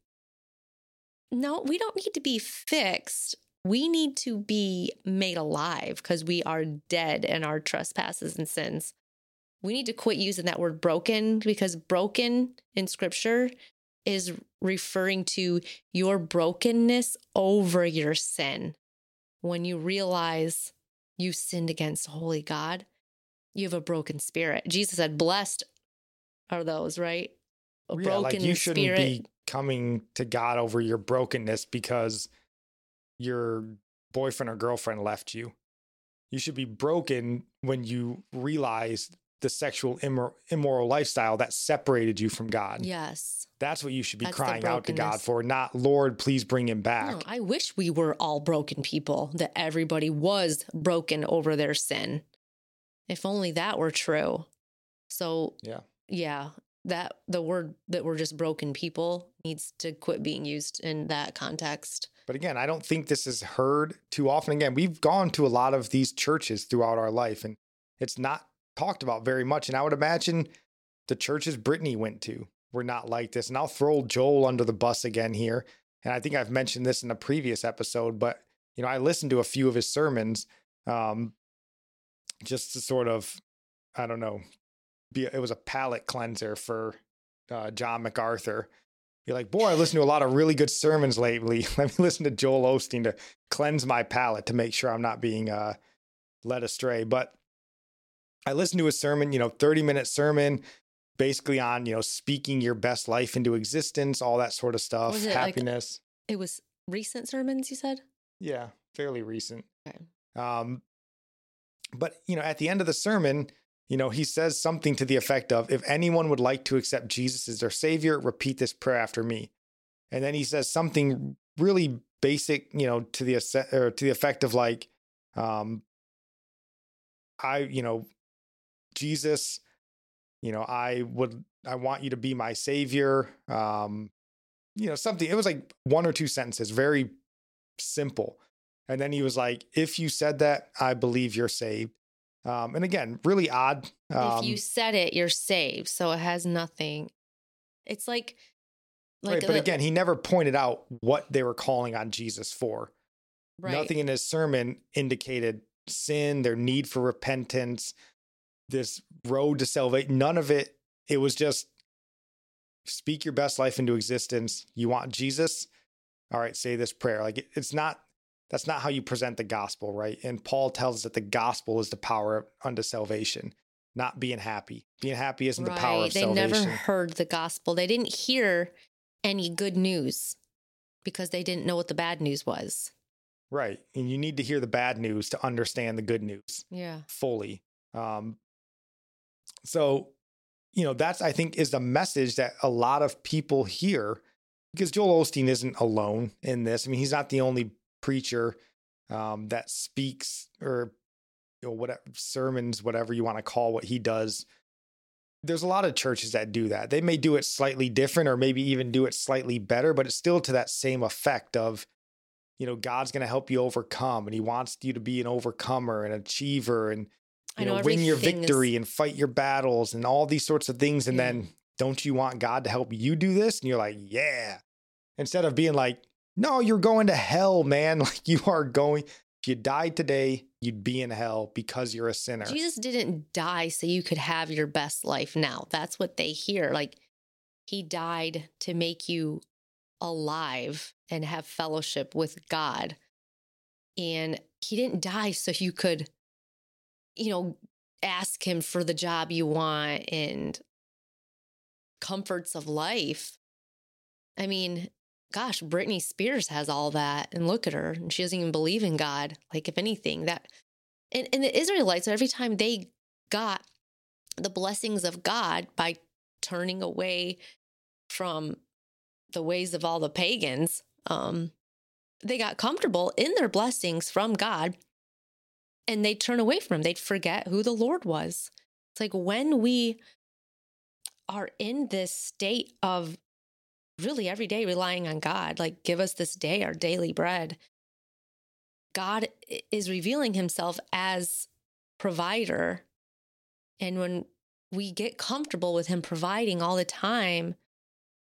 No, we don't need to be fixed. We need to be made alive because we are dead in our trespasses and sins. We need to quit using that word broken because broken in scripture is referring to your brokenness over your sin. When you realize you sinned against holy God, you have a broken spirit. Jesus said, Blessed are those, right? A yeah, like you shouldn't spirit. be coming to God over your brokenness because your boyfriend or girlfriend left you. You should be broken when you realize the sexual immor- immoral lifestyle that separated you from God. Yes. That's what you should be That's crying out to God for, not Lord, please bring him back. No, I wish we were all broken people, that everybody was broken over their sin. If only that were true. So, Yeah. yeah, that the word that we're just broken people needs to quit being used in that context. But again, I don't think this is heard too often. Again, we've gone to a lot of these churches throughout our life, and it's not talked about very much. And I would imagine the churches Britney went to were not like this. And I'll throw Joel under the bus again here. And I think I've mentioned this in a previous episode, but you know, I listened to a few of his sermons um, just to sort of, I don't know, be it was a palate cleanser for uh, John MacArthur. Be like, boy, I listened to a lot of really good sermons lately. Let me listen to Joel Osteen to cleanse my palate to make sure I'm not being uh, led astray. But I listened to a sermon, you know, 30 minute sermon, basically on, you know, speaking your best life into existence, all that sort of stuff, it like- happiness. It was recent sermons, you said? Yeah, fairly recent. Okay. Um, but you know, at the end of the sermon, you know, he says something to the effect of, "If anyone would like to accept Jesus as their savior, repeat this prayer after me." And then he says something really basic, you know, to the or to the effect of like, um, "I, you know, Jesus, you know, I would, I want you to be my savior." Um, you know, something. It was like one or two sentences, very simple. And then he was like, if you said that, I believe you're saved. Um, and again, really odd. Um, if you said it, you're saved. So it has nothing. It's like, like right, but again, he never pointed out what they were calling on Jesus for. right. Nothing in his sermon indicated sin, their need for repentance, this road to salvation. None of it. It was just speak your best life into existence. You want Jesus? All right, say this prayer. Like it- it's not that's not how you present the gospel, right? And Paul tells us that the gospel is the power unto salvation, not being happy. Being happy isn't the power of They salvation. They never heard the gospel. They didn't hear any good news because they didn't know what the bad news was. Right. And you need to hear the bad news to understand the good news. Yeah. fully. Um, so, you know, that's, I think, is the message that a lot of people hear because Joel Osteen isn't alone in this. I mean, he's not the only preacher um, that speaks or, you know, whatever sermons, whatever you want to call what he does, there's a lot of churches that do that. They may do it slightly different or maybe even do it slightly better, but it's still to that same effect of, you know, God's going to help you overcome and he wants you to be an overcomer, an achiever and you know, know win your victory is... and fight your battles and all these sorts of things and yeah. then don't you want God to help you do this? And you're like, yeah. Instead of being like, no, you're going to hell, man. Like you are going, if you died today, you'd be in hell because you're a sinner. Jesus didn't die so you could have your best life now. That's what they hear. Like he died to make you alive and have fellowship with God. And he didn't die so you could, you know, ask him for the job you want and comforts of life. I mean, gosh, Britney Spears has all that. And look at her. And she doesn't even believe in God. Like, if anything, that. And, and the Israelites, every time they got the blessings of God by turning away from the ways of all the pagans, um, they got comfortable in their blessings from God and they'd turn away from him. They'd forget who the Lord was. It's like when we are in this state of really every day relying on God, like give us this day our daily bread. God is revealing himself as provider. And when we get comfortable with him providing all the time,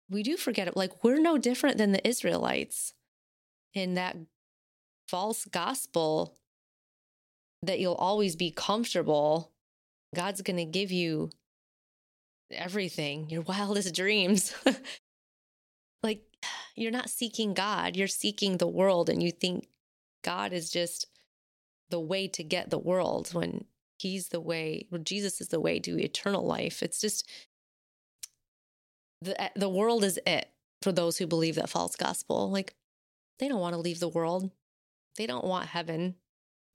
we do forget it. Like we're no different than the Israelites in that false gospel that you'll always be comfortable. God's going to give you everything, your wildest dreams. like you're not seeking God, you're seeking the world, and you think God is just the way to get the world when He's the way, well, Jesus is the way to eternal life. It's just the eh, the world is it for those who believe that false gospel. Like they don't want to leave the world. They don't want heaven.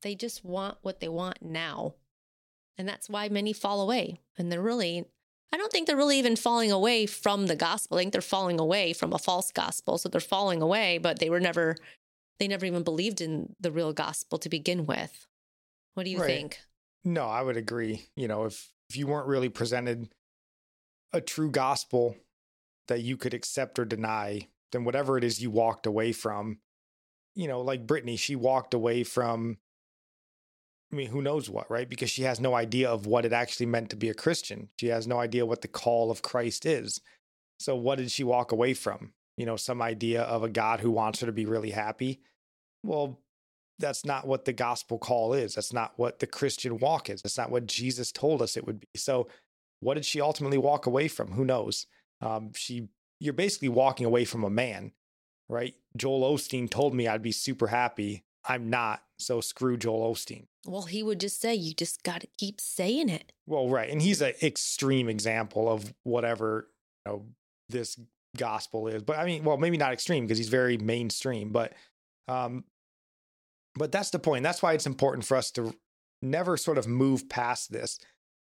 They just want what they want now. And that's why many fall away. And they're really I don't think they're really even falling away from the gospel. I think they're falling away from a false gospel. So they're falling away, but they were never, they never even believed in the real gospel to begin with. What do you right. think? No, I would agree. You know, if, if you weren't really presented a true gospel that you could accept or deny, then whatever it is you walked away from, you know, like Britney, she walked away from I mean, who knows what, right? Because she has no idea of what it actually meant to be a Christian. She has no idea what the call of Christ is. So, what did she walk away from? You know, some idea of a God who wants her to be really happy. Well, that's not what the gospel call is. That's not what the Christian walk is. That's not what Jesus told us it would be. So, what did she ultimately walk away from? Who knows? Um, she, you're basically walking away from a man, right? Joel Osteen told me I'd be super happy. I'm not. So screw Joel Osteen. Well, he would just say, you just got to keep saying it. Well, right. And he's an extreme example of whatever, you know, this gospel is. But I mean, well, maybe not extreme because he's very mainstream, but, um, but that's the point. That's why it's important for us to never sort of move past this.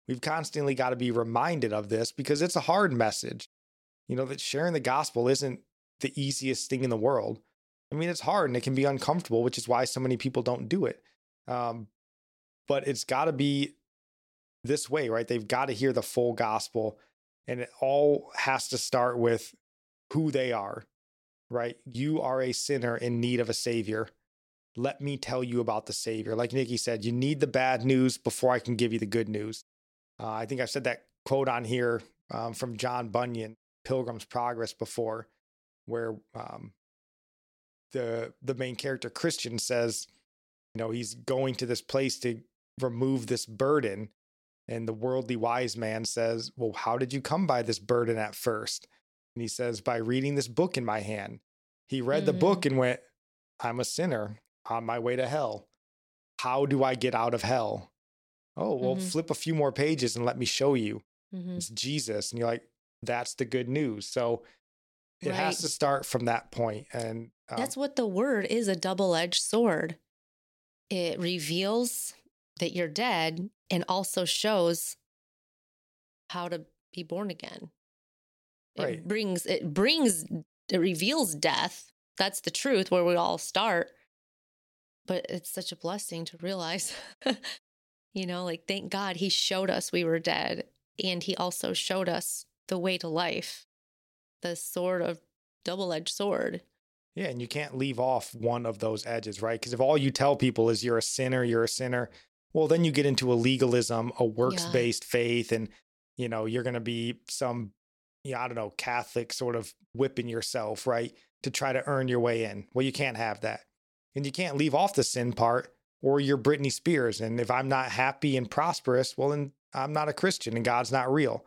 We've constantly got to be reminded of this because it's a hard message. You know, that sharing the gospel isn't the easiest thing in the world. I mean, it's hard and it can be uncomfortable, which is why so many people don't do it. Um, but it's got to be this way, right? They've got to hear the full gospel, and it all has to start with who they are, right? You are a sinner in need of a savior. Let me tell you about the savior. Like Nickie said, you need the bad news before I can give you the good news. Uh, I think I've said that quote on here um, from John Bunyan, Pilgrim's Progress, before, where um, the the main character Christian says, you know, he's going to this place to remove this burden. And the worldly wise man says, Well, how did you come by this burden at first? And he says, By reading this book in my hand. He read mm-hmm. the book mm. and went, I'm a sinner on my way to hell. How do I get out of hell? Oh, well, mm-hmm. flip a few more pages and let me show you. Mm-hmm. It's Jesus. And you're like, That's the good news. So it right. has to start from that point. And um, that's what the word is a double edged sword. It reveals that you're dead and also shows how to be born again. Right. It brings, it brings, it reveals death. That's the truth where we all start. But it's such a blessing to realize, you know, like, thank God he showed us we were dead and he also showed us the way to life, the sword of double edged sword. Yeah, and you can't leave off one of those edges, right? Because if all you tell people is you're a sinner, you're a sinner, well, then you get into a legalism, a works based yeah. faith, and you know you're going to be some, yeah, I don't know, Catholic sort of whipping yourself, right, to try to earn your way in. Well, you can't have that, and you can't leave off the sin part, or you're Britney Spears. And if I'm not happy and prosperous, well, then I'm not a Christian, and God's not real.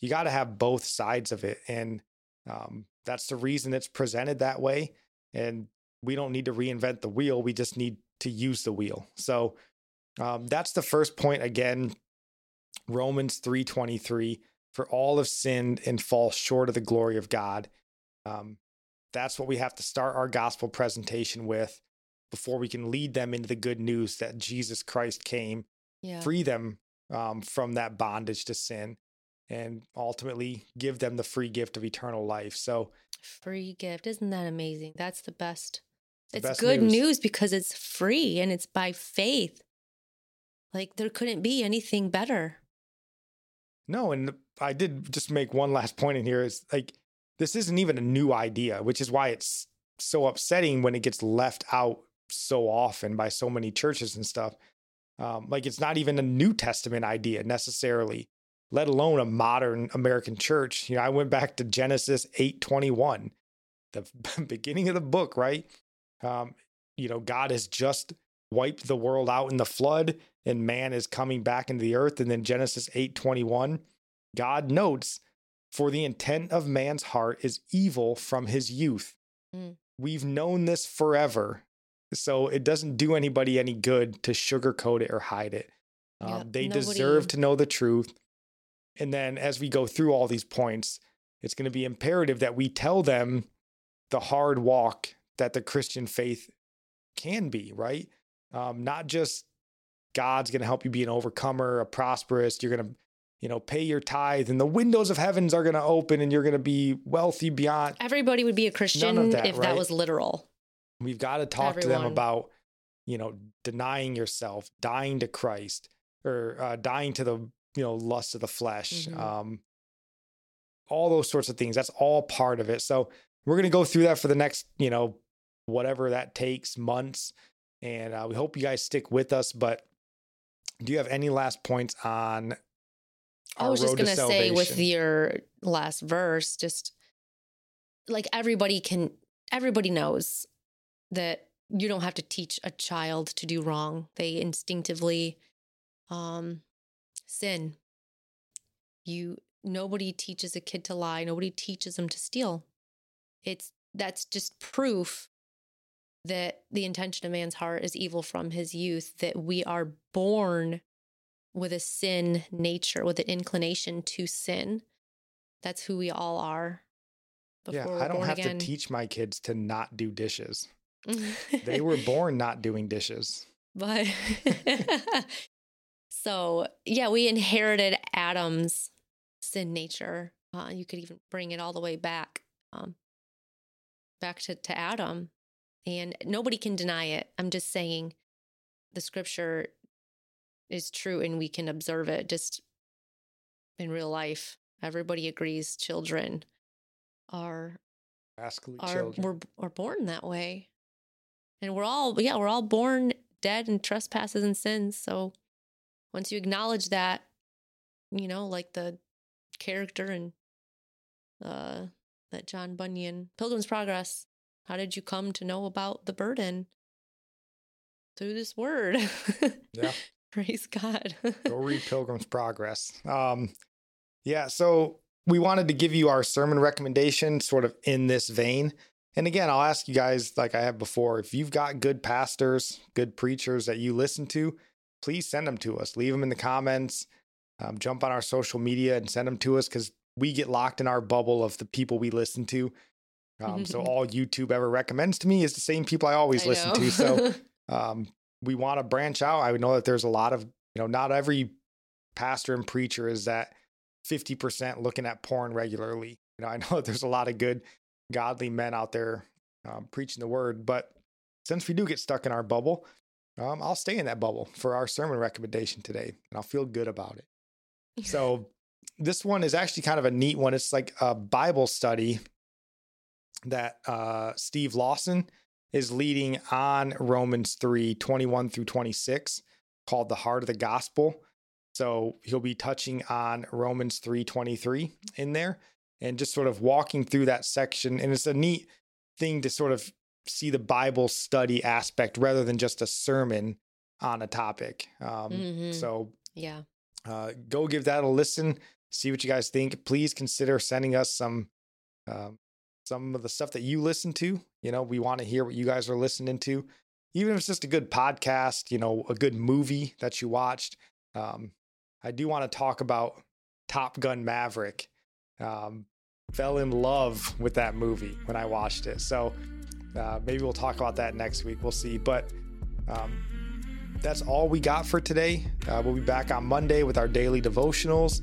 You got to have both sides of it, and um, that's the reason it's presented that way. And we don't need to reinvent the wheel. We just need to use the wheel. So um, that's the first point. Again, Romans 3:23, for all have sinned and fall short of the glory of God. Um, that's what we have to start our gospel presentation with before we can lead them into the good news that Jesus Christ came, yeah. free them um, from that bondage to sin, and ultimately give them the free gift of eternal life. So, free gift, isn't that amazing? That's the best. It's, the best good news. news because it's free and it's by faith. Like there couldn't be anything better. No, and I did just make one last point in here is like this isn't even a new idea, which is why it's so upsetting when it gets left out so often by so many churches and stuff. Um, like it's not even a New Testament idea necessarily, let alone a modern American church. You know, I went back to Genesis eight twenty one, the beginning of the book, right? Um, you know, God has just wiped the world out in the flood and man is coming back into the earth and then Genesis 8:21 God notes for the intent of man's heart is evil from his youth. Mm. We've known this forever. So it doesn't do anybody any good to sugarcoat it or hide it. Um, yep, they nobody... deserve to know the truth. And then as we go through all these points, it's going to be imperative that we tell them the hard walk that the Christian faith can be, right? Um, not just God's going to help you be an overcomer, a prosperous, you're going to you know, pay your tithe and the windows of heavens are going to open and you're going to be wealthy beyond. Everybody would be a Christian that, if right? that was literal. We've got to talk Everyone. to them about, you know, denying yourself, dying to Christ or uh, dying to the, you know, lust of the flesh. Mm-hmm. Um, all those sorts of things. That's all part of it. So we're going to go through that for the next, you know, whatever that takes months. And uh, we hope you guys stick with us. But do you have any last points on I was just going to say with your last verse, just like everybody can, everybody knows that you don't have to teach a child to do wrong. They instinctively um, sin. You, nobody teaches a kid to lie. Nobody teaches them to steal. It's, that's just proof that the intention of man's heart is evil from his youth, that we are born with a sin nature, with an inclination to sin. That's who we all are. Yeah, I don't have again. to teach my kids to not do dishes. they were born not doing dishes. But so, yeah, we inherited Adam's sin nature. Uh, you could even bring it all the way back, um, back to, to Adam. And nobody can deny it. I'm just saying the scripture is true and we can observe it just in real life. Everybody agrees children are are children. we're are born that way. And we're all yeah, we're all born dead in trespasses and sins. So once you acknowledge that, you know, like the character and uh that John Bunyan Pilgrim's Progress, how did you come to know about the burden? Through this word. yeah. Praise God. Go read Pilgrim's Progress. Um, yeah, so we wanted to give you our sermon recommendation sort of in this vein. And again, I'll ask you guys, like I have before, if you've got good pastors, good preachers that you listen to, please send them to us. Leave them in the comments. Um, jump on our social media and send them to us because we get locked in our bubble of the people we listen to. Um, so all YouTube ever recommends to me is the same people I always I listen know. to. So um, we want to branch out. I know that there's a lot of, you know, not every pastor and preacher is that 50% looking at porn regularly. You know, I know that there's a lot of good, godly men out there um, preaching the word, but since we do get stuck in our bubble, um, I'll stay in that bubble for our sermon recommendation today and I'll feel good about it. So, this one is actually kind of a neat one. It's like a Bible study that uh, Steve Lawson is leading on Romans 3 21 through 26, called The Heart of the Gospel. So he'll be touching on Romans 3 23 in there and just sort of walking through that section. And it's a neat thing to sort of see the Bible study aspect rather than just a sermon on a topic. Um, mm-hmm. So, yeah, uh, go give that a listen. See what you guys think. Please consider sending us some um, some of the stuff that you listen to. You know, we want to hear what you guys are listening to, even if it's just a good podcast. You know, a good movie that you watched. Um, I do want to talk about Top Gun Maverick. Um, fell in love with that movie when I watched it. So uh, maybe we'll talk about that next week. We'll see. But um, that's all we got for today. Uh, we'll be back on Monday with our daily devotionals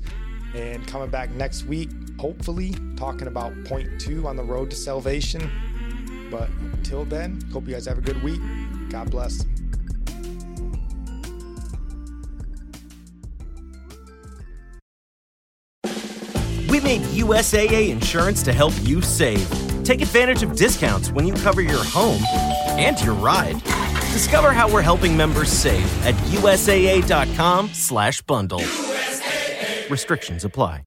and coming back next week, hopefully, talking about point two on the road to salvation. But until then, hope you guys have a good week. God bless. We made USAA insurance to help you save. Take advantage of discounts when you cover your home and your ride. Discover how we're helping members save at USAA.com/bundle. USAA. Restrictions apply.